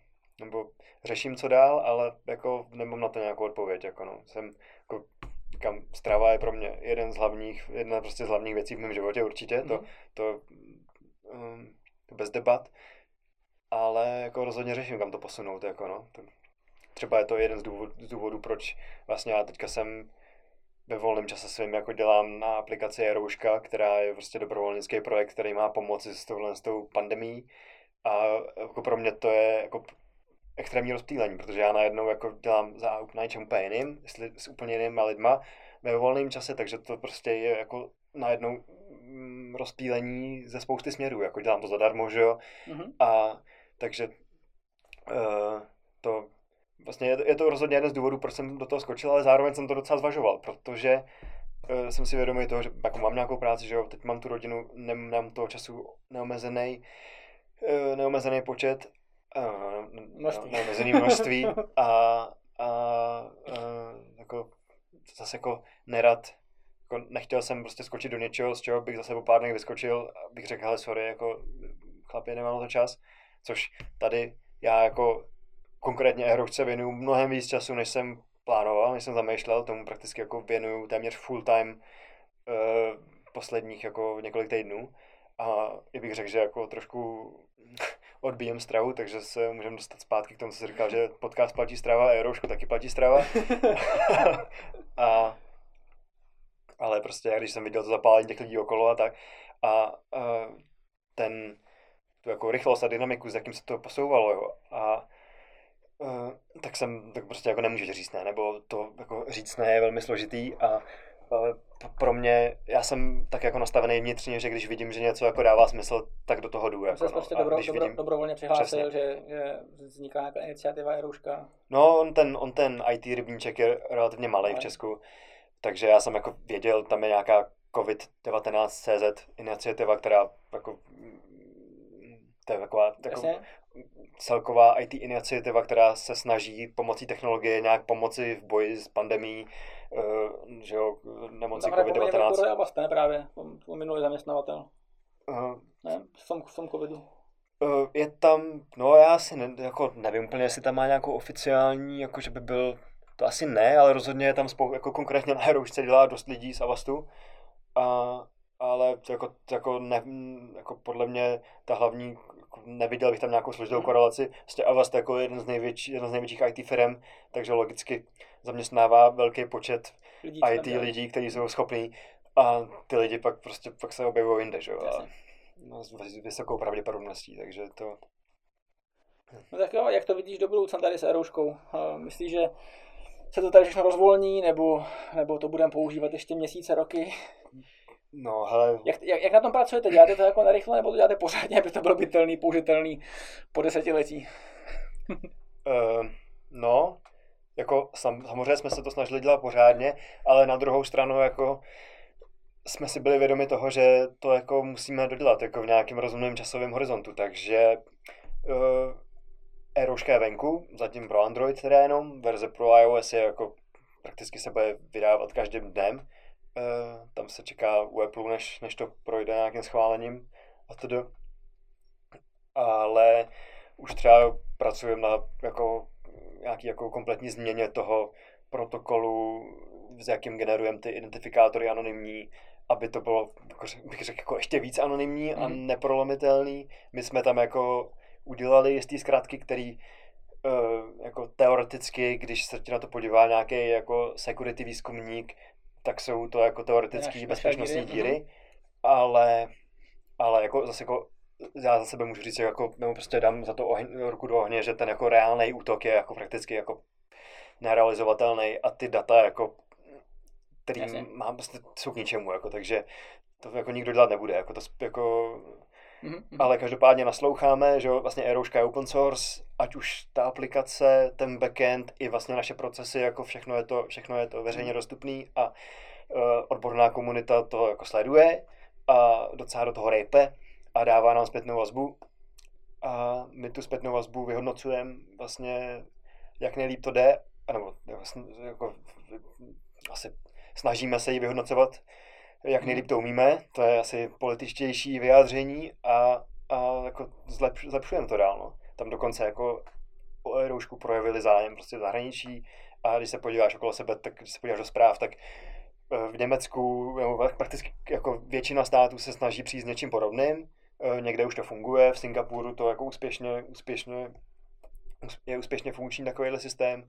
nebo řeším co dál, ale jako nemám na to nějakou odpověď, jako no, jsem, jako, říkám, strava je pro mě jeden z hlavních, jedna prostě z hlavních věcí v mém životě určitě, mm. to, mhm. to um, bez debat, ale jako rozhodně řeším, kam to posunout, jako no. Třeba je to jeden z důvodů, z důvodů proč vlastně já teďka jsem ve volném čase svým jako dělám na aplikaci Rouška, která je prostě dobrovolnický projekt, který má pomoci s touhle s tou pandemí. A jako pro mě to je jako extrémní rozptýlení, protože já najednou jako dělám za na něčem úplně jiným, s úplně jinýma lidma ve volném čase, takže to prostě je jako najednou mm, rozptýlení ze spousty směrů, jako dělám to zadarmo, že jo, mm-hmm. a takže uh, to vlastně je, je to rozhodně jeden z důvodů, proč jsem do toho skočil, ale zároveň jsem to docela zvažoval, protože uh, jsem si vědomý toho, že jako mám nějakou práci, že jo, teď mám tu rodinu, nemám toho času neomezený, uh, neomezený počet, uh, množství. neomezený množství a, a uh, jako zase jako nerad jako nechtěl jsem prostě skočit do něčeho, z čeho bych zase po pár dnech vyskočil, abych řekl, hele, sorry, jako chlapi, nemám na to čas což tady já jako konkrétně Aeročce věnuju mnohem víc času, než jsem plánoval, než jsem zamýšlel, tomu prakticky jako věnuju téměř full time uh, posledních jako několik týdnů a i bych řekl, že jako trošku odbíjem stravu, takže se můžeme dostat zpátky k tomu, co jsi říkal, že podcast platí strava a Aeroušku taky platí strava. a, ale prostě, když jsem viděl to zapálení těch lidí okolo a tak, a, a ten, tu jako rychlost a dynamiku, s jakým se to posouvalo, jo. A uh, tak jsem, tak prostě jako nemůžeš říct ne, nebo to jako říct ne je velmi složitý a pro mě, já jsem tak jako nastavený vnitřně, že když vidím, že něco jako dává smysl, tak do toho jdu. Jako, no. prostě dobro, dobro, vidím, dobrovolně přihlásil, že, že, vzniká nějaká iniciativa Rouška. No, on ten, on ten IT rybníček je relativně malý v Česku, takže já jsem jako věděl, tam je nějaká COVID-19 CZ iniciativa, která jako to je taková, taková celková IT iniciativa, která se snaží pomocí technologie nějak pomoci v boji s pandemí, že jo, nemocí COVID-19. To je vlastně právě, minulý zaměstnavatel. Uh, ne, v tom, v tom covidu. Uh, je tam, no já si ne, jako nevím úplně, jestli tam má nějakou oficiální, jako že by byl, to asi ne, ale rozhodně je tam spou, jako konkrétně na Heroušce dělá dost lidí z Avastu. A, ale jako, jako, ne, jako podle mě ta hlavní neviděl bych tam nějakou složitou korelaci. Prostě Avast jako jeden z, největší, jeden z největších IT firm, takže logicky zaměstnává velký počet lidí, IT lidí, kteří jsou schopní a ty lidi pak prostě pak se objevují jinde, že jo? A no, s vysokou pravděpodobností, takže to... No tak jo, jak to vidíš do budoucna tady s Erouškou? Myslíš, že se to tady všechno rozvolní, nebo, nebo to budeme používat ještě měsíce, roky? No, hele. Jak, jak, jak, na tom pracujete? Děláte to jako narychlo, nebo to děláte pořádně, aby to bylo bytelný, použitelný po desetiletí? uh, no, jako sam, samozřejmě jsme se to snažili dělat pořádně, ale na druhou stranu jako jsme si byli vědomi toho, že to jako musíme dodělat jako v nějakém rozumném časovém horizontu, takže uh, Aeroška je venku, zatím pro Android teda jenom, verze pro iOS je jako prakticky se bude vydávat každým dnem, Uh, tam se čeká u Apple, než, než to projde nějakým schválením a tedy. Ale už třeba pracujeme na jako, nějaký jako kompletní změně toho protokolu, s jakým generujeme ty identifikátory anonymní, aby to bylo, jako, bych řekl, jako ještě víc anonymní mm. a mhm. neprolomitelný. My jsme tam jako udělali jistý zkrátky, který uh, jako teoreticky, když se na to podívá nějaký jako security výzkumník, tak jsou to jako teoretické bezpečnostní díry, díry, ale, ale jako zase jako já za sebe můžu říct, jako, nebo prostě dám za to oheň, ruku do ohně, že ten jako reálný útok je jako prakticky jako nerealizovatelný a ty data jako který Jasně. mám, prostě jsou k ničemu, jako, takže to jako nikdo dělat nebude, jako to jako Mm-hmm. Ale každopádně nasloucháme, že vlastně Aerouška je open source, ať už ta aplikace, ten backend, i vlastně naše procesy, jako všechno je to, všechno je to veřejně mm-hmm. dostupný a uh, odborná komunita to jako sleduje a docela do toho rejpe a dává nám zpětnou vazbu. A my tu zpětnou vazbu vyhodnocujeme vlastně, jak nejlíp to jde, nebo vlastně, jako, asi snažíme se ji vyhodnocovat jak mhm. nejlíp to umíme, to je asi političtější vyjádření a, a jako zlepš, zlepšujeme to dál. No. Tam dokonce jako o roušku projevili zájem prostě v zahraničí a když se podíváš okolo sebe, tak když se podíváš do zpráv, tak eh, v Německu nebo prakticky jako většina států se snaží přijít s něčím podobným. Eh, někde už to funguje, v Singapuru to jako úspěšně, úspěšně je úspěšně funkční takovýhle systém.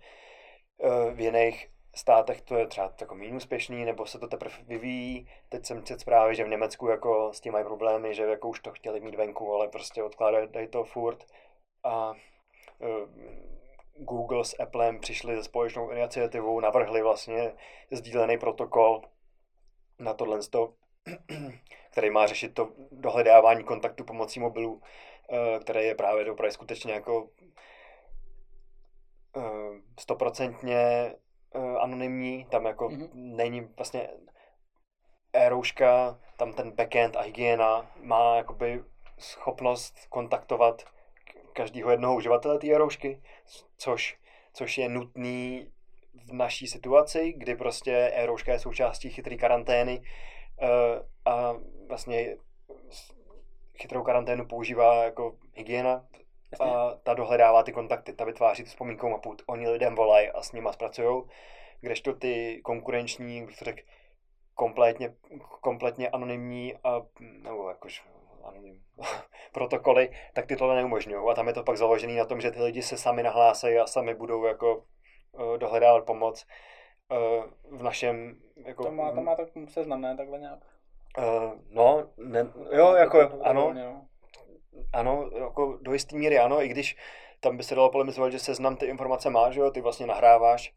Eh, v jiných státech to je třeba jako méně úspěšný, nebo se to teprve vyvíjí. Teď jsem četl zprávy, že v Německu jako s tím mají problémy, že jako už to chtěli mít venku, ale prostě odkládají to furt. A uh, Google s Applem přišli se společnou iniciativou, navrhli vlastně sdílený protokol na tohle, který má řešit to dohledávání kontaktu pomocí mobilů, uh, které je právě dopravy skutečně jako eh, stoprocentně uh, anonymní, tam jako mm-hmm. není vlastně e-rouška, tam ten backend a hygiena má jakoby schopnost kontaktovat každého jednoho uživatele té e-roušky, což, což je nutný v naší situaci, kdy prostě e-rouška je součástí chytré karantény uh, a vlastně chytrou karanténu používá jako hygiena a ta dohledává ty kontakty, ta vytváří tu vzpomínkou mapu, oni lidem volají a s nima zpracují, kdežto ty konkurenční, bych to řekl, kompletně, kompletně anonymní a, nebo jakož anonym, protokoly, tak ty tohle neumožňují. A tam je to pak založený na tom, že ty lidi se sami nahlásají a sami budou jako uh, dohledávat pomoc uh, v našem... Jako, to má, to má tak seznam, ne? Takhle nějak. Uh, no, ne, jo, jako, ano. No ano, jako do jisté míry ano, i když tam by se dalo polemizovat, že seznam ty informace má, že jo, ty vlastně nahráváš,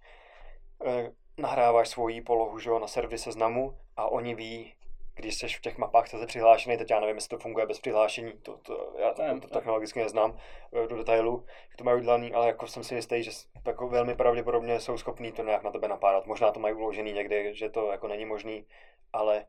eh, nahráváš svoji polohu, že jo, na servis seznamu a oni ví, když jsi v těch mapách jsi přihlášený, teď já nevím, jestli to funguje bez přihlášení, to, to já to, to, to technologicky neznám eh, do detailu, jak to mají udělaný, ale jako jsem si jistý, že jako velmi pravděpodobně jsou schopní to nějak na tebe napádat. Možná to mají uložený někde, že to jako není možný, ale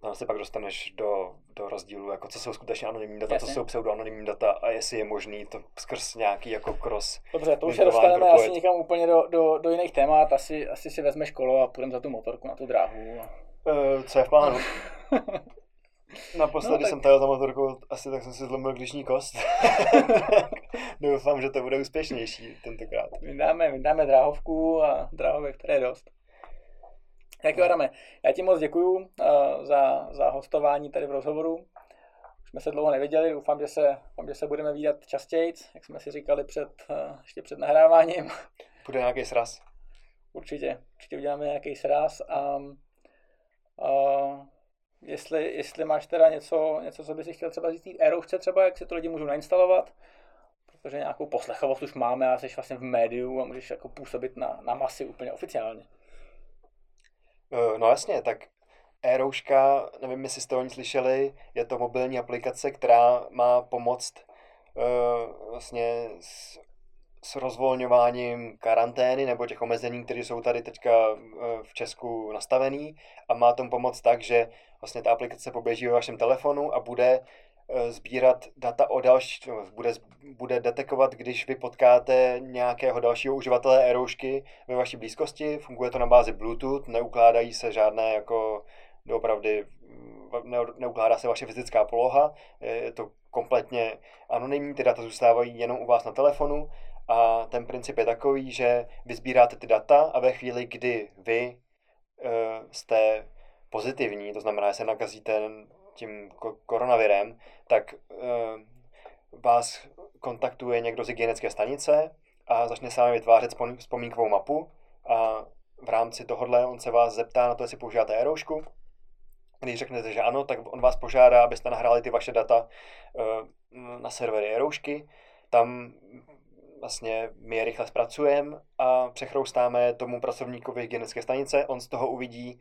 tam se pak dostaneš do, do rozdílu, jako co jsou skutečně anonymní data, Jasně. co jsou pseudoanonymní data a jestli je možný to skrz nějaký jako cross. Dobře, to už se dostaneme propojit. asi někam úplně do, do, do jiných témat, asi, asi si vezmeš kolo a půjdeme za tu motorku na tu dráhu. A... Uh, co je v plánu? Naposledy no, tak... jsem tajil za motorku, asi tak jsem si zlomil klišní kost. Doufám, že to bude úspěšnější tentokrát. Vydáme, vydáme dráhovku a dráhovek, které je dost. Tak jo, Adame, já ti moc děkuju uh, za, za hostování tady v rozhovoru. Už jsme se dlouho neviděli, doufám, že se, doufám, že se budeme výdat častěji, jak jsme si říkali před, uh, ještě před nahráváním. Bude nějaký sraz. Určitě, určitě uděláme nějaký sraz a uh, jestli, jestli máš teda něco, něco, co bys si chtěl třeba říct e třeba, jak si to lidi můžou nainstalovat, protože nějakou poslechovost už máme a jsi vlastně v médiu a můžeš jako působit na, na masy úplně oficiálně. Eh, no jasně, tak e-rouška, nevím, jestli jste o ní slyšeli, je to mobilní aplikace, která má pomoct uh, vlastně s, s rozvolňováním karantény nebo těch omezení, které jsou tady teďka uh, v Česku nastavený. A má tomu pomoct tak, že vlastně ta aplikace poběží ve vašem telefonu a bude Eh, sbírat data o další, bude, bude detekovat, když vy potkáte nějakého dalšího uživatele e ve vaší blízkosti. Funguje to na bázi Bluetooth, neukládají se žádné jako doopravdy, ne, neukládá se vaše fyzická poloha, je to kompletně anonymní, ty data zůstávají jenom u vás na telefonu? A ten princip je takový, že vy sbíráte ty data a ve chvíli, kdy vy uh, jste pozitivní, to znamená, že se nakazíte tím koronavirem, tak uh, vás kontaktuje někdo z hygienické stanice a začne s vámi vytvářet vzpomínkovou mapu a v rámci tohohle on se vás zeptá na to, jestli používáte e Když řeknete, že ano, tak on vás požádá, abyste nahráli ty vaše data na servery Eroušky. Tam vlastně my je rychle zpracujeme a přechroustáme tomu pracovníkovi hygienické stanice. On z toho uvidí,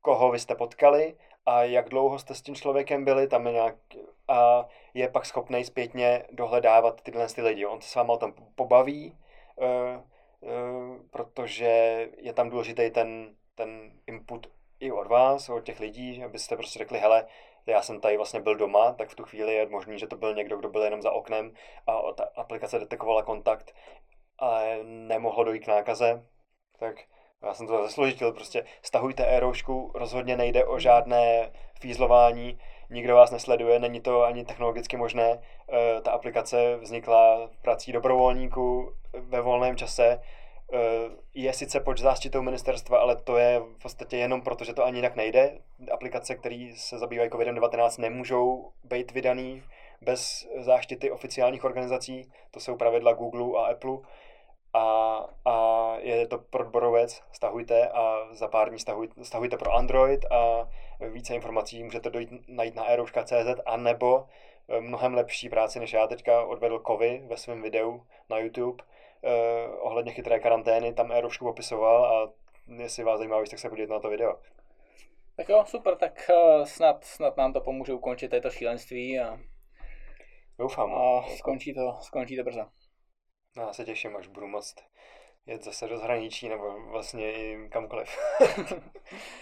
koho vy jste potkali a jak dlouho jste s tím člověkem byli, tam je nějak, a je pak schopný zpětně dohledávat tyhle ty lidi. On se s váma o tom pobaví, uh, uh, protože je tam důležitý ten, ten input i od vás, od těch lidí, abyste prostě řekli, hele, já jsem tady vlastně byl doma, tak v tu chvíli je možný, že to byl někdo, kdo byl jenom za oknem a ta aplikace detekovala kontakt a nemohlo dojít k nákaze, tak já jsem to zesložitil, prostě stahujte e-roušku, rozhodně nejde o žádné fízlování, nikdo vás nesleduje, není to ani technologicky možné. E, ta aplikace vznikla prací dobrovolníků ve volném čase, e, je sice pod záštitou ministerstva, ale to je v podstatě jenom proto, že to ani jinak nejde. Aplikace, které se zabývají COVID-19, nemůžou být vydaný bez záštity oficiálních organizací, to jsou pravidla Google a Apple a, a je to Borovec, stahujte a za pár dní stahujte, stahujte pro Android a více informací můžete dojít, najít na aerouška.cz a nebo eh, mnohem lepší práci, než já teďka odvedl Kovy ve svém videu na YouTube eh, ohledně chytré karantény, tam aeroušku popisoval a jestli vás zajímá tak se podívejte na to video. Tak jo, super, tak uh, snad, snad nám to pomůže ukončit této šílenství a, Doufám. a skončí, to, skončí to brzo. No, já se těším, až budu moct jet zase do zahraničí nebo vlastně i kamkoliv.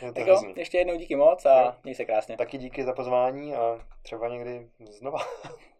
tak jo, ještě jednou díky moc a měj se krásně. Taky díky za pozvání a třeba někdy znova.